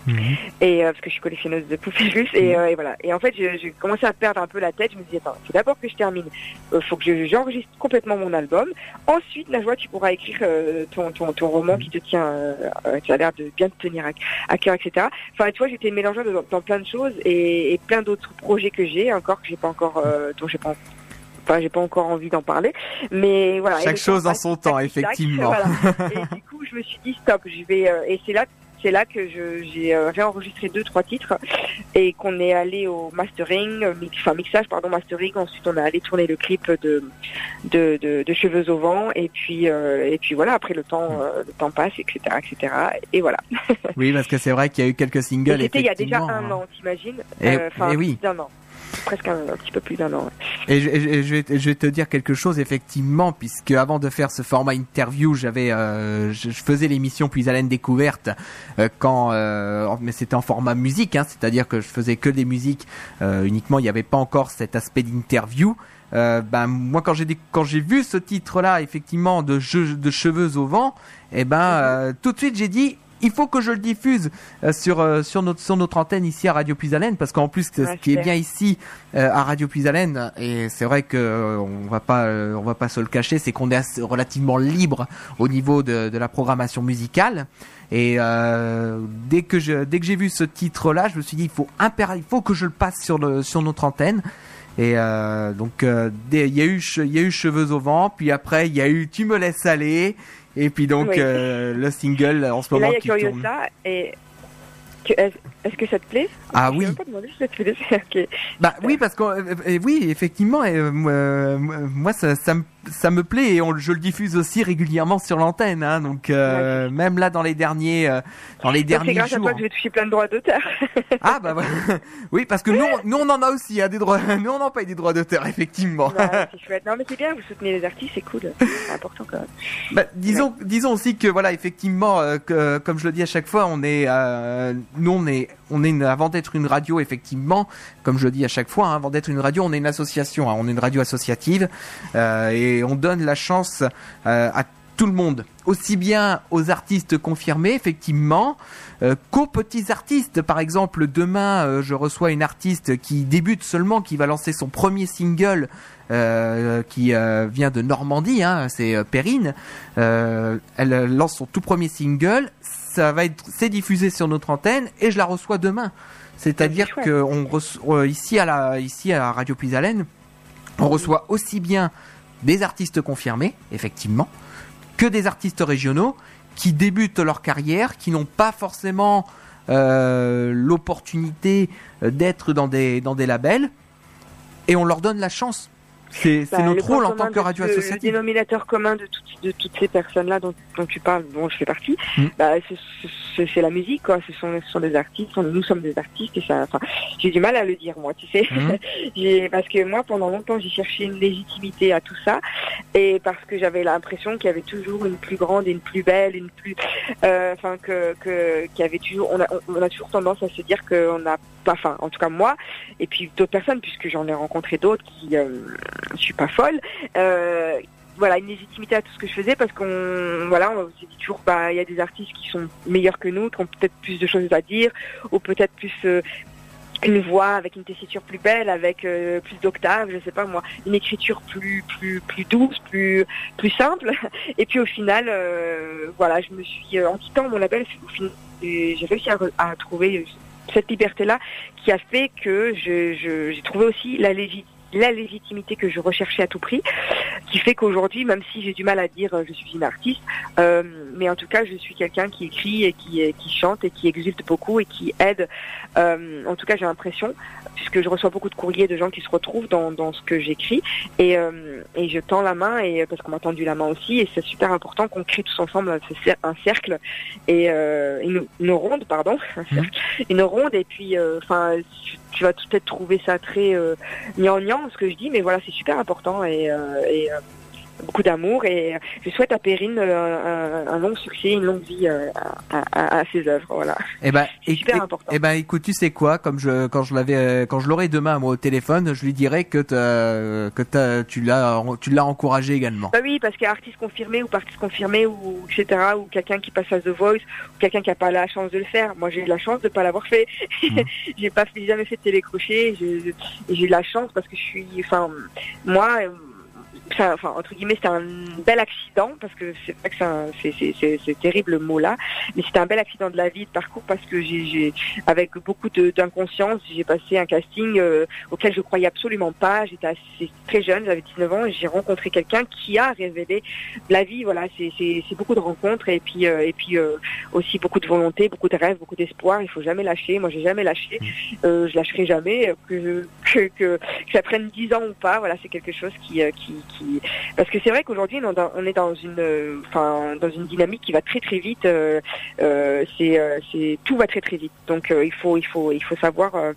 Mhm. Et euh, parce que je suis collectionneuse de poupées russes et, mhm. et voilà. Et en fait, j'ai commencé à perdre un peu la tête. Je me disais, attends, c'est d'abord que je termine. Il faut que j'enregistre complètement mon album. Ensuite, la joie, tu pourras écrire ton, ton, ton, roman qui te tient, qui a l'air de bien te tenir à, cœur, etc. Enfin, tu vois, j'étais mélangée dans, dans, plein de choses et, et plein d'autres projets que j'ai encore que j'ai pas encore, dont j'ai pas Enfin, j'ai pas encore envie d'en parler, mais voilà. Chaque chose en son temps, effectivement. Et du coup, je me suis dit stop, je vais. Euh, et c'est là, c'est là que j'ai euh, réenregistré deux, trois titres et qu'on est allé au mastering, euh, enfin mixage, pardon, mastering. Ensuite, on est allé tourner le clip de de, de, Cheveux au vent et puis et puis voilà. Après, le temps, le temps passe, etc., etc. Et voilà. oui, parce que c'est vrai qu'il y a eu quelques singles. C'était il y a déjà un an, t'imagines? Enfin, et oui. un an presque un, petit peu plus d'un an. Et, je, vais, te dire quelque chose effectivement, puisque avant de faire ce format interview, j'avais, euh, je, faisais l'émission puis à découverte euh, quand, euh, mais c'était en format musique, hein, c'est-à-dire que je faisais que des musiques uniquement. Il n'y avait pas encore cet aspect d'interview. ben moi quand j'ai quand j'ai vu ce titre là effectivement de cheveux au vent et eh ben mhm. tout de suite j'ai dit il faut que je le diffuse euh, sur euh, sur notre sur notre antenne ici à Radio Puisalène parce qu'en plus ce qui est bien ici euh, à Radio Puisalène et c'est vrai que on va pas on va pas se le cacher c'est qu'on est relativement libre au niveau de, de la programmation musicale. Et dès que je dès que j'ai vu ce titre là je me suis dit il faut il faut que je le passe sur le sur notre antenne. Et donc il y a eu il y a eu cheveux au vent puis après il y a eu tu me laisses aller et puis donc euh, le single en ce moment là, qui tourne. Et est-ce que ça te plaît? Ah oui. Bah oui parce que euh, oui effectivement et, euh, moi ça, ça me ça me plaît et on, je le diffuse aussi régulièrement sur l'antenne. Hein, donc euh, même là dans les derniers euh, dans les derniers grâce jours. C'est grâce à toi que je vais toucher plein de droits d'auteur. ah bah oui parce que nous nous on en a aussi hein, des droits. Nous on en paye des droits d'auteur effectivement. c'est chouette. Non mais c'est bien vous soutenez les artistes c'est cool. C'est important quand même. Bah, disons disons aussi que voilà effectivement euh, que comme je le dis à chaque fois on est nous on est on est avant d'être une radio effectivement comme je le dis à chaque fois hein, avant d'être une radio on est une association hein, on est une radio associative et et on donne la chance euh, à tout le monde, aussi bien aux artistes confirmés, effectivement, euh, qu'aux petits artistes. Par exemple, demain, euh, je reçois une artiste qui débute seulement, qui va lancer son premier single, qui vient de Normandie, hein, c'est Perrine. elle lance son tout premier single, ça va être, c'est diffusé sur notre antenne, et je la reçois demain. C'est-à-dire que on ici à la, ici à Radio on reçoit aussi bien des artistes confirmés, effectivement, que des artistes régionaux qui débutent leur carrière, qui n'ont pas forcément euh, l'opportunité d'être dans des, dans des labels, et on leur donne la chance C'est Bah, notre rôle en tant que radio le- Le associative. dénominateur commun de, toutes- de toutes ces personnes-là dont, dont tu parles, dont je fais partie, Mm. bah, c'est- la musique, quoi. Ce sont, ce sont des artistes, nous sommes des artistes, et ça, enfin, j'ai du mal à le dire, moi, tu sais. J'ai- parce que moi, pendant longtemps, j'ai cherché une légitimité à tout ça, et parce que j'avais l'impression qu'il y avait toujours une plus grande et une plus belle, une plus, euh, enfin, que, que, qu'il y avait toujours, on a, on a toujours tendance à se dire qu'on n'a pas, enfin, en tout cas moi, et puis d'autres personnes, puisque j'en ai rencontré d'autres qui, euh, je suis pas folle, euh, voilà, une légitimité à tout ce que je faisais parce qu'on, voilà, on s'est dit toujours, bah, il y a des artistes qui sont meilleurs que nous, qui ont peut-être plus de choses à dire, ou peut-être plus euh, une voix avec une tessiture plus belle, avec euh, plus d'octaves, je sais pas moi, une écriture plus plus plus douce, plus plus simple. Et puis au final, euh, voilà, je me suis euh, en quittant mon label, j'ai j'ai réussi à, trouver cette liberté-là qui a fait que je- je- j'ai trouvé aussi la légitimité la légitimité que je recherchais à tout prix, qui fait qu'aujourd'hui, même si j'ai du mal à dire euh, je suis une artiste, euh, mais en tout cas je suis quelqu'un qui écrit et qui, qui chante et qui exulte beaucoup et qui aide. Euh, en tout cas j'ai l'impression, puisque je reçois beaucoup de courriers de gens qui se retrouvent dans, dans ce que j'écris et, euh, et je tends la main et parce qu'on m'a tendu la main aussi et c'est super important qu'on crée tous ensemble un, cer- un cercle et euh, une, une ronde pardon, un cercle, une ronde et puis enfin tu vas peut-être trouver ça très euh, ce que je dis, mais voilà, c'est super important et, euh, euh, beaucoup d'amour et je souhaite à Perrine euh, un, un long succès, une longue vie euh, à, à- à ses œuvres. Voilà. Eh ben, éc- super important. eh ben, écoute, tu sais quoi, comme je, quand je l'avais, euh, quand je l'aurai demain moi au téléphone, je lui dirai que que tu l'as, tu l'as encouragé également. Bah oui, parce qu'artiste confirmé ou artiste confirmé ou etc. ou quelqu'un qui passe à The Voice ou quelqu'un qui a pas la chance de le faire. Moi, j'ai eu la chance de pas l'avoir fait. Mhm. j'ai pas jamais fait de télécrochet. J'ai et j'ai eu la chance parce que je suis, enfin, moi. Ça- Enfin, entre guillemets, c'était un bel accident parce que c'est vrai que c'est un- c'est- c'est c'est- c'est terrible le mot là, mais c'était un bel accident de la vie de parcours parce que j'ai, j'ai avec beaucoup d'inconscience, j'ai passé un casting euh, auquel je croyais absolument pas. J'étais assez très jeune, j'avais 19 ans, et j'ai rencontré quelqu'un qui a révélé la vie. Voilà, c'est c'est- c'est beaucoup de rencontres et puis euh, et puis euh, aussi beaucoup de volonté, beaucoup de rêves, beaucoup d'espoir. Il faut jamais lâcher. Moi, j'ai jamais lâché. Euh, je lâcherai jamais euh, que, je- que que que ça prenne 10 ans ou pas. Voilà, c'est quelque chose qui euh, qui, qui parce que c'est vrai qu'aujourd'hui on est dans- une euh, enfin dans une dynamique qui va très très vite. euh, euh, c'est c'est tout va très très vite. Donc euh, il faut il faut il faut savoir euh,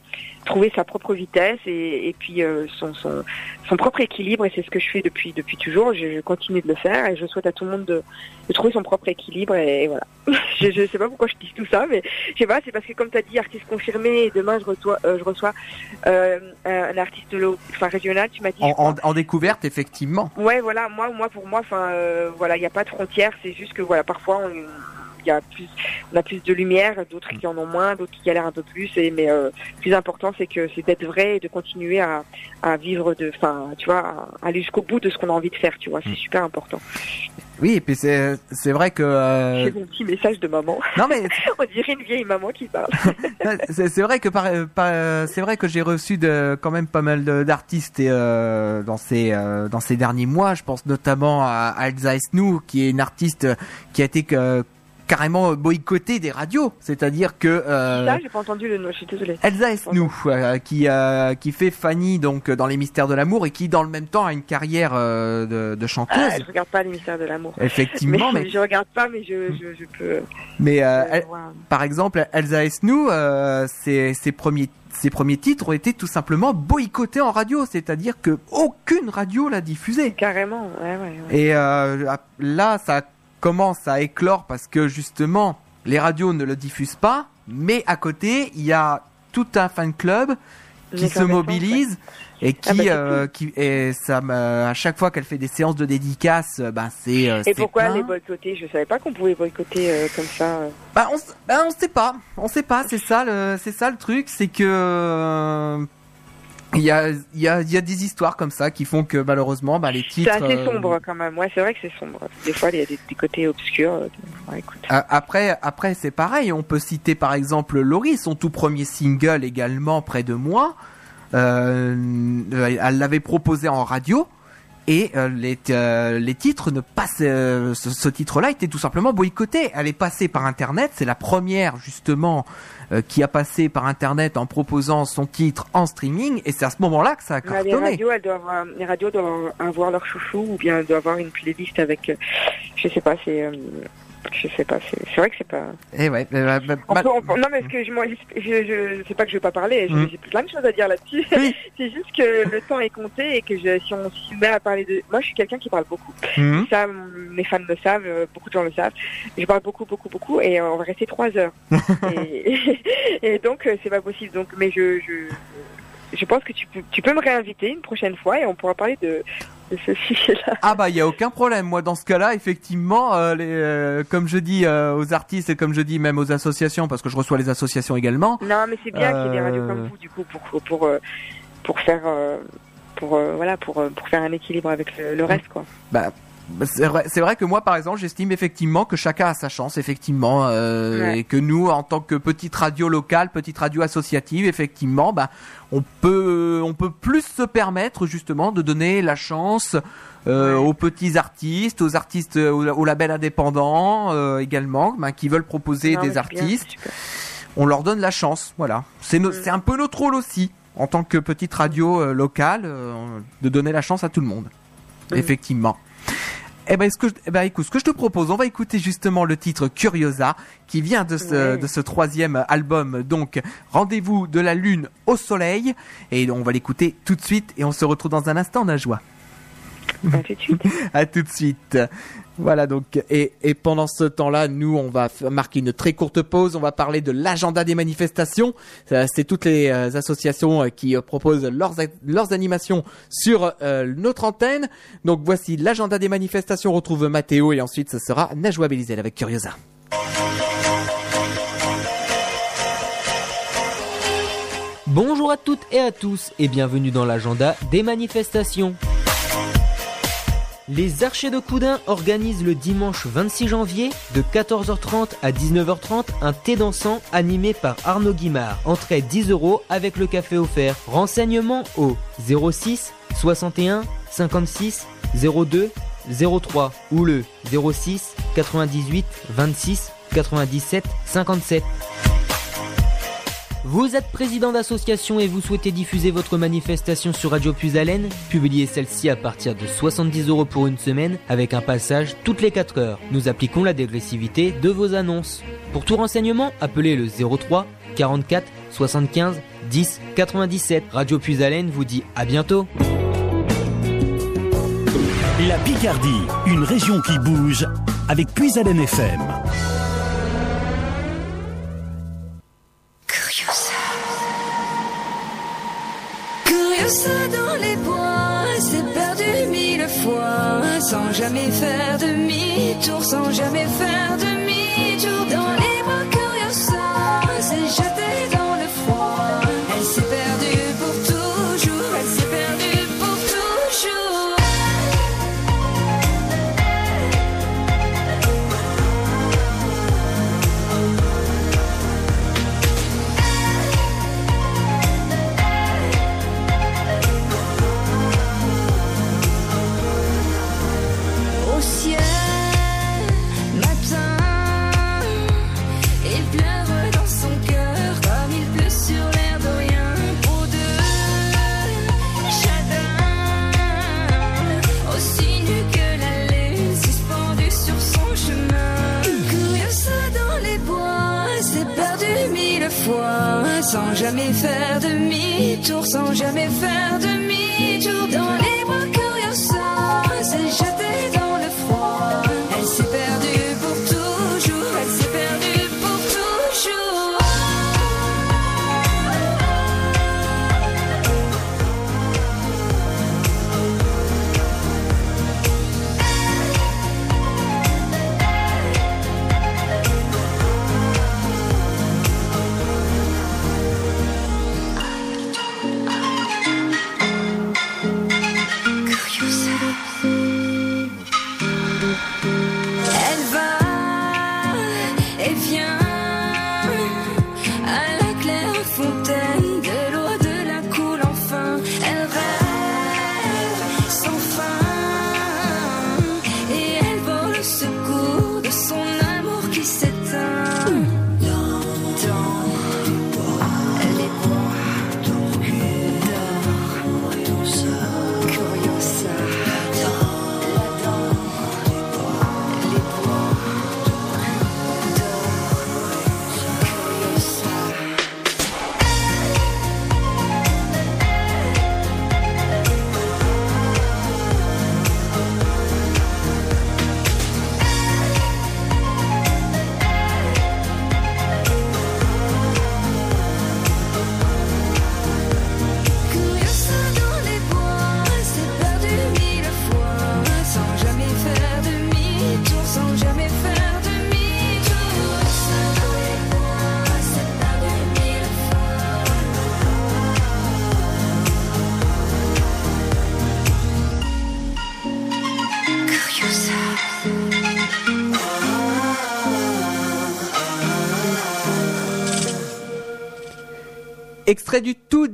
trouver sa propre vitesse et, et puis son, son son propre équilibre et c'est ce que je fais depuis depuis toujours. Je, je continue de le faire et je souhaite à tout le monde de, de trouver son propre équilibre et, voilà. je je sais pas pourquoi je dis tout ça mais je sais pas c'est parce que comme tu as dit artiste confirmé et demain je reçois je reçois euh, un artiste lo- enfin régional tu m'as dit. En, découverte, effectivement. Ouais, voilà, moi, moi, pour moi, enfin, euh, voilà, il n'y a pas de frontières. C'est juste que, voilà, parfois, on, y a plus, on a plus de lumière, d'autres qui en ont moins, d'autres qui galèrent un peu plus. Et mais euh, le plus important, c'est que c'est d'être vrai et de continuer à, à vivre de, enfin, tu vois, à aller jusqu'au bout de ce qu'on a envie de faire. Tu vois, c'est super important. Oui, et puis c'est, c'est vrai que. euh, J'ai mon petit message de maman. Non mais on dirait une vieille maman qui parle. c'est, c'est vrai que par, par- c'est vrai que j'ai reçu de, quand même pas mal de- d'artistes et, euh, dans ces euh, dans ces derniers mois. Je pense notamment à Elsa Esnou, qui est une artiste qui a été euh, carrément boycottée des radios. C'est-à-dire que euh, Ça, j'ai pas entendu le nom. Je suis désolée. Elsa Esnou, euh, qui euh, qui fait Fanny donc dans les Mystères de l'amour et qui dans le même temps a une carrière euh, de, de chanteuse. Ah, je regarde pas les mystères de l'amour. Effectivement, mais, mais je regarde pas, mais je, je, je peux. mais euh, elle- par exemple, Elsa Esnou, euh, ses, ses premiers ses premiers titres ont été tout simplement boycottés en radio, c'est-à-dire que aucune radio l'a diffusé. Carrément, ouais, ouais. ouais. Et euh, là, ça commence à éclore parce que justement, les radios ne le diffusent pas, mais à côté, il y a tout un fan club qui se mobilise et qui, Ah bah, euh, qui et ça, à chaque fois qu'elle fait des séances de dédicaces, euh, ben c'est. euh, Et pourquoi plein. les boycotter Je savais pas qu'on pouvait boycotter euh, comme ça. Bah on, bah, on sait pas, on sait pas. C'est ça le, c'est ça le truc, c'est que il y a, il y a, il y a des histoires comme ça qui font que malheureusement, bah les C'est titres. assez euh, sombre quand même. Ouais, c'est vrai que c'est sombre. Des fois, il y a des, des côtés obscurs. euh, ouais, écoute. a- Après, après c'est pareil. On peut citer par exemple Laurie, son tout premier single également près de moi. Euh, elle l'avait proposé en radio et euh, les, euh, les titres ne passent. euh, ce, ce titre-là était tout simplement boycotté. Elle est passée par Internet. C'est la première justement euh, qui a passé par Internet en proposant son titre en streaming, et c'est à ce moment-là que ça a Bah, les cartonné. radios, elles doivent avoir, les radios doivent avoir leur chouchou ou bien elles doivent avoir une playlist avec, euh, je sais pas, c'est, euh, je sais pas, c'est c'est vrai que c'est pas. Et ouais, bah, On bah, peut- on peut- non mais parce que je, moi, je, je, je sais pas que je vais pas parler, Mm. j'ai plein de choses à dire là-dessus. Oui. c'est juste que le temps est compté et que je, si on s'y met à parler de, moi je suis quelqu'un qui parle beaucoup. hum, Ça, mes fans le savent, euh, beaucoup de gens le savent. Je parle beaucoup, beaucoup, beaucoup, et euh, on va rester trois heures. et, et donc, c'est pas possible. Donc, mais je, je, je pense que tu peux, tu peux me réinviter une prochaine fois et on pourra parler de, de ce sujet-là. Ah bah il y a aucun problème. Moi dans ce cas-là, effectivement, euh, les, euh, comme je dis euh, aux artistes et comme je dis même aux associations, parce que je reçois les associations également. Non, mais c'est bien qu'il y ait des radios comme vous, du coup, pour, pour, pour faire, pour, voilà, pour, pour faire un équilibre avec le, le reste, quoi. Bah, c'est vrai, c'est vrai que moi, par exemple, j'estime effectivement que chacun a sa chance, effectivement, euh, Ouais. et que nous, en tant que petite radio locale, petite radio associative, effectivement, bah, on peut, on peut plus se permettre justement de donner la chance euh, Ouais. aux petits artistes, aux artistes, aux, aux labels indépendants euh, également, bah, qui veulent proposer Non, des bien, artistes. On leur donne la chance, voilà. C'est no- Mm. c'est un peu notre rôle aussi, en tant que petite radio euh, locale, euh, de donner la chance à tout le monde. Mm. Effectivement. Eh ben, ce que je, eh ben, écoute, ce que je te propose, on va écouter justement le titre Curiosa, qui vient de ce, Ouais. de ce troisième album, donc Rendez-vous de la Lune au Soleil, et on va l'écouter tout de suite, et on se retrouve dans un instant, Najwa. À tout de suite. À tout de suite. Voilà donc et, et pendant ce temps-là, nous on va marquer une très courte pause. On va parler de l'agenda des manifestations. C'est toutes les euh, associations euh, qui euh, proposent leurs leurs animations sur euh, notre antenne. Donc voici l'agenda des manifestations. On retrouve Mathéo et ensuite ce sera Najwa Belizel avec Curiosa. Bonjour à toutes et à tous et bienvenue dans l'agenda des manifestations. Les Archers de Coudin organisent le dimanche 26 janvier de 14h30 à 19h30 un thé dansant animé par Arnaud Guimard. Entrée 10 euros avec le café offert. Renseignements au 06 61 56 02 03 ou le 06 98 26 97 57. Vous êtes président d'association et vous souhaitez diffuser votre manifestation sur Radio Puisalène Publiez celle-ci à partir de 70 euros pour une semaine avec un passage toutes les 4 heures. Nous appliquons la dégressivité de vos annonces. Pour tout renseignement, appelez le 03 44 75 10 97. Radio Puisalène vous dit à bientôt. La Picardie, une région qui bouge avec Puisalène FM. Jamais faire demi-tour, sans jamais faire demi-tour. Jamais faire demi-tour, sans jamais faire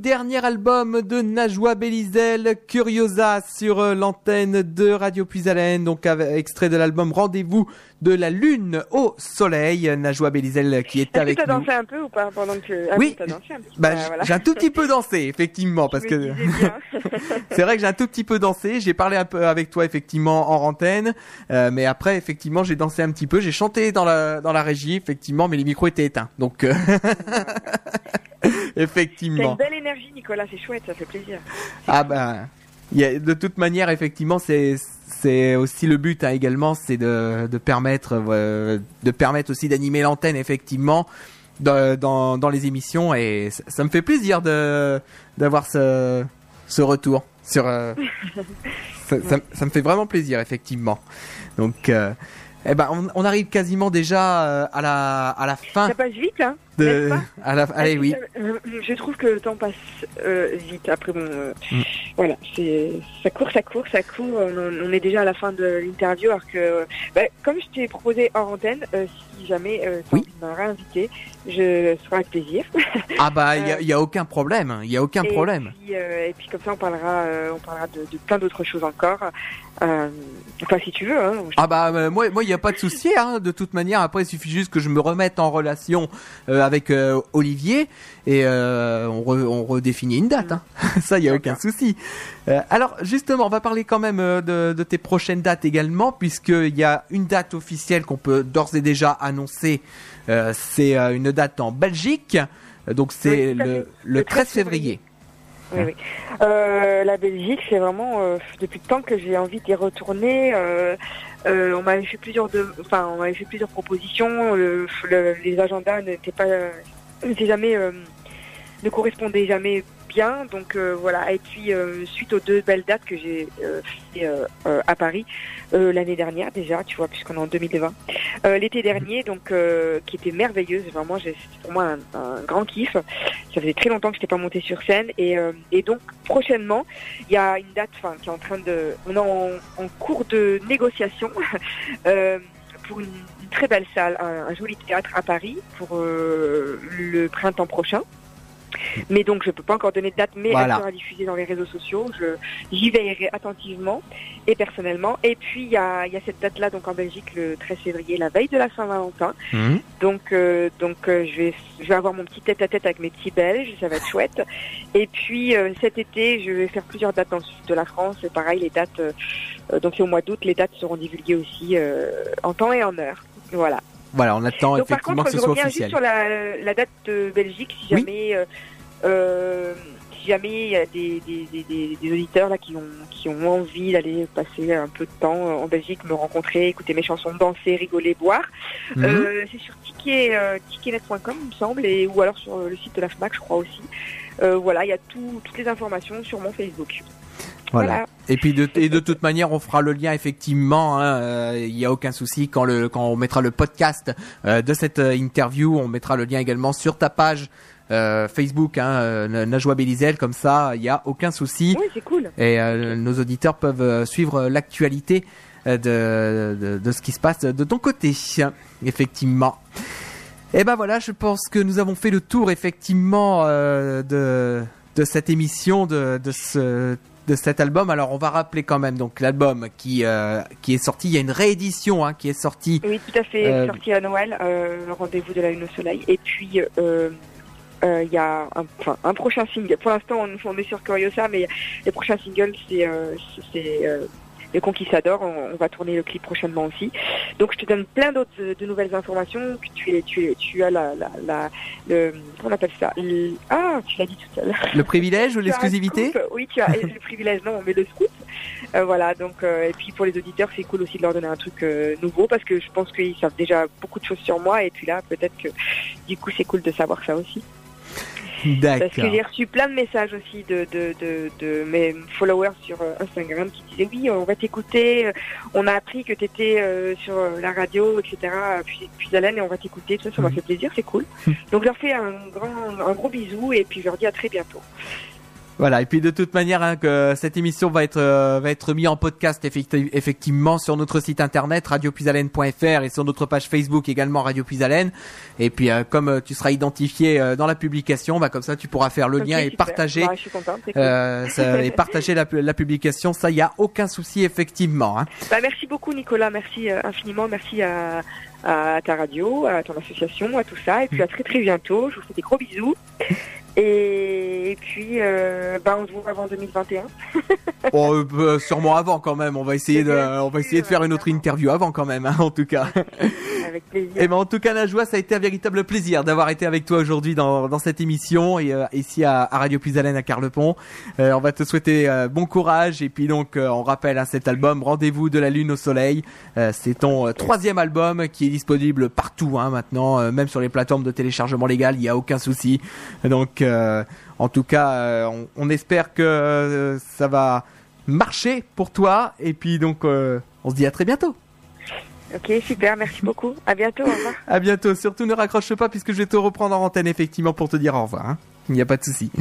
dernier album de Najwa Belizel, Curiosa, sur euh, l'antenne de Radio Puisalène. Donc, avec- extrait de l'album Rendez-vous de la Lune au Soleil. Najwa Belizel qui est que avec t'as nous. dansé un peu ou pas pendant que ah, Oui. un. Bah, Ah, voilà. j'ai un tout petit peu dansé, effectivement, parce que c'est vrai que j'ai un tout petit peu dansé. J'ai parlé un peu avec toi, effectivement, en antenne, euh, mais après, effectivement, j'ai dansé un petit peu. J'ai chanté dans la dans la régie, effectivement, mais les micros étaient éteints, donc euh, T'as effectivement. une belle énergie, Nicolas, c'est chouette, ça fait plaisir. Ah y a- de toute manière, effectivement, c'est c'est aussi le but hein, également, c'est de de permettre euh, de permettre aussi d'animer l'antenne, effectivement. Dans, dans, dans les émissions et ça, ça me fait plaisir de d'avoir ce ce retour sur euh, ça, ça, ça me fait vraiment plaisir effectivement donc euh, eh ben on, on arrive quasiment déjà euh, à la à la fin Ça passe vite, hein de pas? à la allez oui Euh, Je trouve que le temps passe euh, vite. Après, bon, euh, Mm. voilà, c'est ça court, ça court, ça court. On, on est déjà à la fin de l'interview, alors que, bah, comme je t'ai proposé hors antenne, euh, si jamais euh, tu Oui. me réinviter, je serai avec plaisir. ah bah il y, a- a aucun problème il y a aucun et problème Puis, euh, et puis comme ça, on parlera, euh, on parlera de, de plein d'autres choses encore. Enfin, si tu veux. Hein, Ah bah euh, moi moi il y a pas de souci hein, de toute manière après il suffit juste que je me remette en relation euh, avec euh, Olivier et euh, on, re- on redéfinit une date hein. ça il y a aucun souci. Euh, alors justement on va parler quand même euh, de, de tes prochaines dates également puisqu'il y a une date officielle qu'on peut d'ores et déjà annoncer Euh, c'est euh, une date en Belgique donc c'est Oui, le, le Le 13 13 février. Oui. Euh, la Belgique, c'est vraiment euh, depuis le temps que j'ai envie d'y retourner. Euh, on m'avait fait plusieurs enfin, on m'avait fait plusieurs propositions. Le, le- les agendas n'étaient pas, ne correspondaient jamais Donc euh, voilà. Et puis euh, suite aux deux belles dates que j'ai euh, fait à Paris l'année dernière déjà, tu vois, puisqu'on est en 2020. Euh, L'été dernier, donc qui était merveilleuse. Vraiment, j'ai- c'était pour moi un, grand kiff. Ça faisait très longtemps que je n'étais pas montée sur scène et, donc prochainement, il y a une date, enfin, qui est en train de, on est en, cours de négociation pour une, très belle salle, un, joli théâtre à Paris pour le printemps prochain. Mais donc je peux pas encore donner de date, mais Voilà. elle sera diffusée dans les réseaux sociaux. J'y veillerai attentivement et personnellement. Et puis il y a, il y a cette date-là donc en Belgique le 13 février, la veille de la Saint-Valentin. Mhm. Donc, euh, donc euh, je vais, je vais avoir mon petit tête-à-tête avec mes petits Belges, ça va être chouette. Et puis euh, cet été, je vais faire plusieurs dates dans le sud de la France. Et pareil, les dates, donc c'est au mois d'août, les dates seront divulguées aussi en temps et en heure. Voilà. Voilà on attend donc par effectivement contre, que ce je soit reviens juste officiel. sur la, la date de Belgique, si Oui. jamais. euh, euh, si jamais il y a des, des, des, des, des auditeurs là qui ont qui ont envie d'aller passer un peu de temps en Belgique, me rencontrer, écouter mes chansons, danser, rigoler, boire, Mhm. euh, c'est sur ticket, euh, ticketnet.com, il me semble, et, ou alors sur le site de la FNAC, je crois aussi. Euh, voilà, il y a tout, toutes les informations sur mon Facebook. Voilà. Et puis de, et de toute manière, on fera le lien effectivement. hein, euh, Il n'y a aucun souci quand le quand on mettra le podcast euh, de cette euh, interview, on mettra le lien également sur ta page euh, Facebook, hein, euh, Najwa Belizel. Comme ça, il n'y a aucun souci. Oui, c'est cool. Et euh, nos auditeurs peuvent suivre l'actualité de, de, de ce qui se passe de ton côté, effectivement. Et ben voilà, je pense que nous avons fait le tour effectivement euh, de, de cette émission, de, de ce de cet album. Alors on va rappeler quand même donc l'album qui euh, qui est sorti. Il y a une réédition hein, qui est sortie. Oui, tout à fait, Euh, sorti à Noël, euh, le rendez-vous de la Lune au Soleil. Et puis, euh, euh, il y a un, enfin, un prochain single. Pour l'instant, on, on est sur Curiosa, mais les prochains singles, c'est euh, c'est, euh, Le Conquistador. On, on va tourner le clip prochainement aussi. Donc, je te donne plein d'autres euh, de nouvelles informations. Tu, es, tu, es, tu as la, la, la le, comment on appelle ça? Le- Ah, tu l'as dit tout à l'heure. Le privilège ou l'exclusivité? Oui, tu as le privilège, non, mais le scoop. Euh, voilà, donc, euh, et puis pour les auditeurs, c'est cool aussi de leur donner un truc euh, nouveau parce que je pense qu'ils savent déjà beaucoup de choses sur moi et puis là, peut-être que du coup, c'est cool de savoir ça aussi. Parce que j'ai reçu plein de messages aussi de, de, de, de mes followers sur euh, Instagram qui disaient oui, on va t'écouter, euh, on a appris que tu étais sur euh, la radio, etc. Puis, puis Alain, et on va t'écouter, tout ça, ça m'a Mhm. fait plaisir, c'est cool. Donc je leur fais un, grand, un gros bisou et puis je leur dis à très bientôt. Voilà, et puis de toute manière, hein, que cette émission va être euh, va être mise en podcast effecti- effectivement sur notre site internet radiopuisalène.fr et sur notre page Facebook également Radio Puisalène. Et puis euh, comme euh, tu seras identifié dans la publication, bah comme ça tu pourras faire le lien et super. partager Bah, je suis contente. c'est cool. ça- et partager la, la publication. Ça, il y a aucun souci effectivement. Hein. Bah, merci beaucoup Nicolas, merci infiniment, merci à, à ta radio, à ton association, à tout ça, et puis à très très bientôt. Je vous fais des gros bisous. Et, puis, euh, bah, on se voit avant 2021. Bon, euh, euh, sûrement avant quand même. On va essayer de, on va essayer de faire une autre interview avant quand même, hein, en tout cas. Avec plaisir. Et ben en tout cas Najwa, ça a été un véritable plaisir d'avoir été avec toi aujourd'hui dans, dans cette émission et euh, ici à, à Radio Puisalène à Carlepont. Euh, on va te souhaiter euh, bon courage et puis donc euh, on rappelle hein, cet album Rendez-vous de la lune au soleil. Euh, c'est ton troisième album qui est disponible partout hein, maintenant, euh, même sur les plateformes de téléchargement légal, il y a aucun souci. Donc euh, en tout cas, euh, on, on espère que euh, ça va marcher pour toi et puis donc on se dit à très bientôt. Ok, super, merci beaucoup. À bientôt, au revoir. À bientôt. Surtout ne raccroche pas puisque je vais te reprendre en antenne effectivement pour te dire au revoir. hein. Il n'y a pas de souci.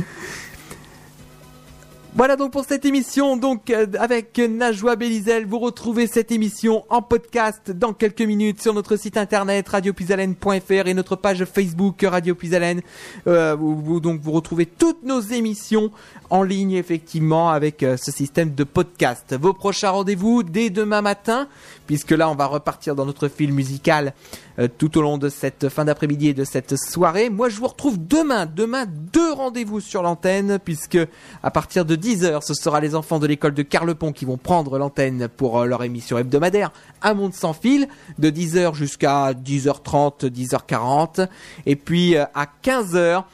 Voilà donc pour cette émission donc euh, avec Najwa Belizel. Vous retrouvez cette émission en podcast dans quelques minutes sur notre site internet radiopuisalène.fr et notre page Facebook Radio Puisalène. Euh, vous, vous- donc vous retrouvez toutes nos émissions en ligne effectivement avec euh, ce système de podcast. Vos prochains rendez-vous dès demain matin puisque là on va repartir dans notre fil musical euh, tout au long de cette fin d'après-midi et de cette soirée. Moi je vous retrouve demain, demain deux rendez-vous sur l'antenne puisque à partir de 10h ce sera les enfants de l'école de Carlepont qui vont prendre l'antenne pour euh, leur émission hebdomadaire Un monde sans fil de 10h jusqu'à 10h30, 10h40 et puis à 15h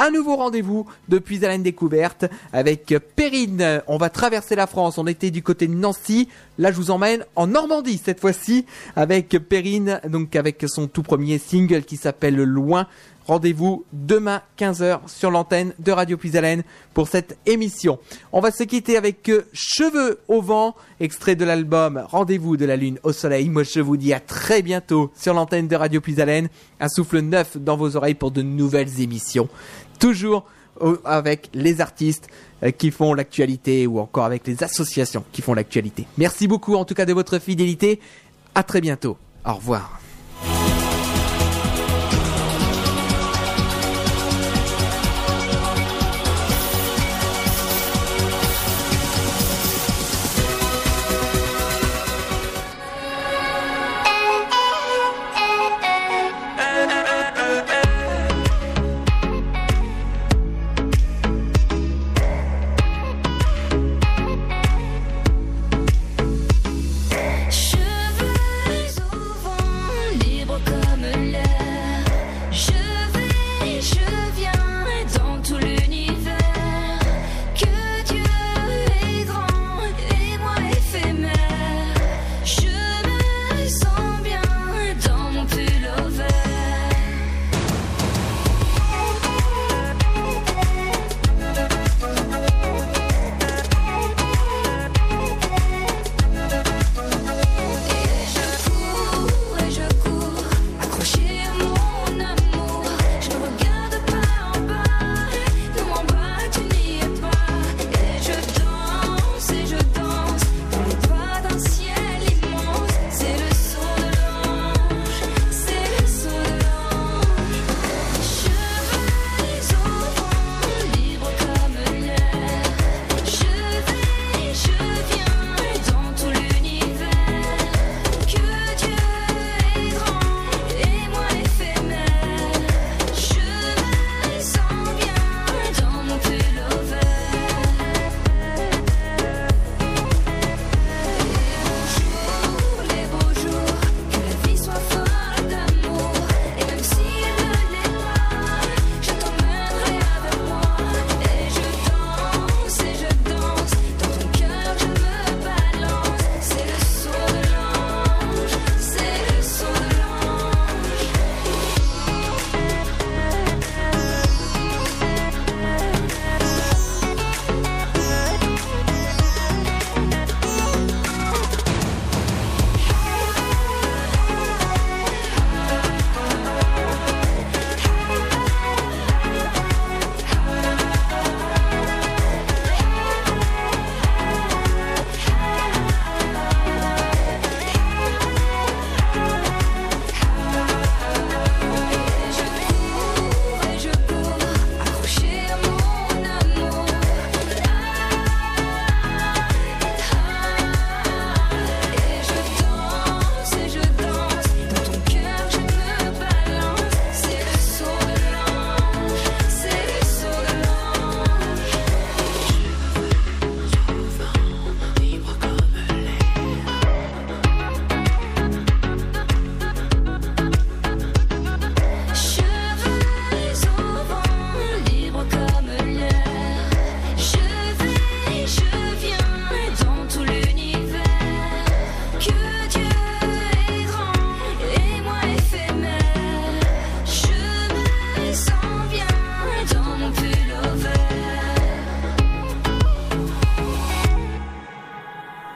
un nouveau rendez-vous depuis Alain Découverte avec Perrine. On va traverser la France. On était du côté de Nancy. Là, je vous emmène en Normandie cette fois-ci avec Perrine, donc avec son tout premier single qui s'appelle Loin. Rendez-vous demain 15h sur l'antenne de Radio Puisalène pour cette émission. On va se quitter avec Cheveux au vent, extrait de l'album Rendez-vous de la lune au soleil. Moi je vous dis à très bientôt sur l'antenne de Radio Puisalène. Un souffle neuf dans vos oreilles pour de nouvelles émissions. Toujours avec les artistes euh, qui font l'actualité ou encore avec les associations qui font l'actualité. Merci beaucoup en tout cas de votre fidélité. À très bientôt. Au revoir.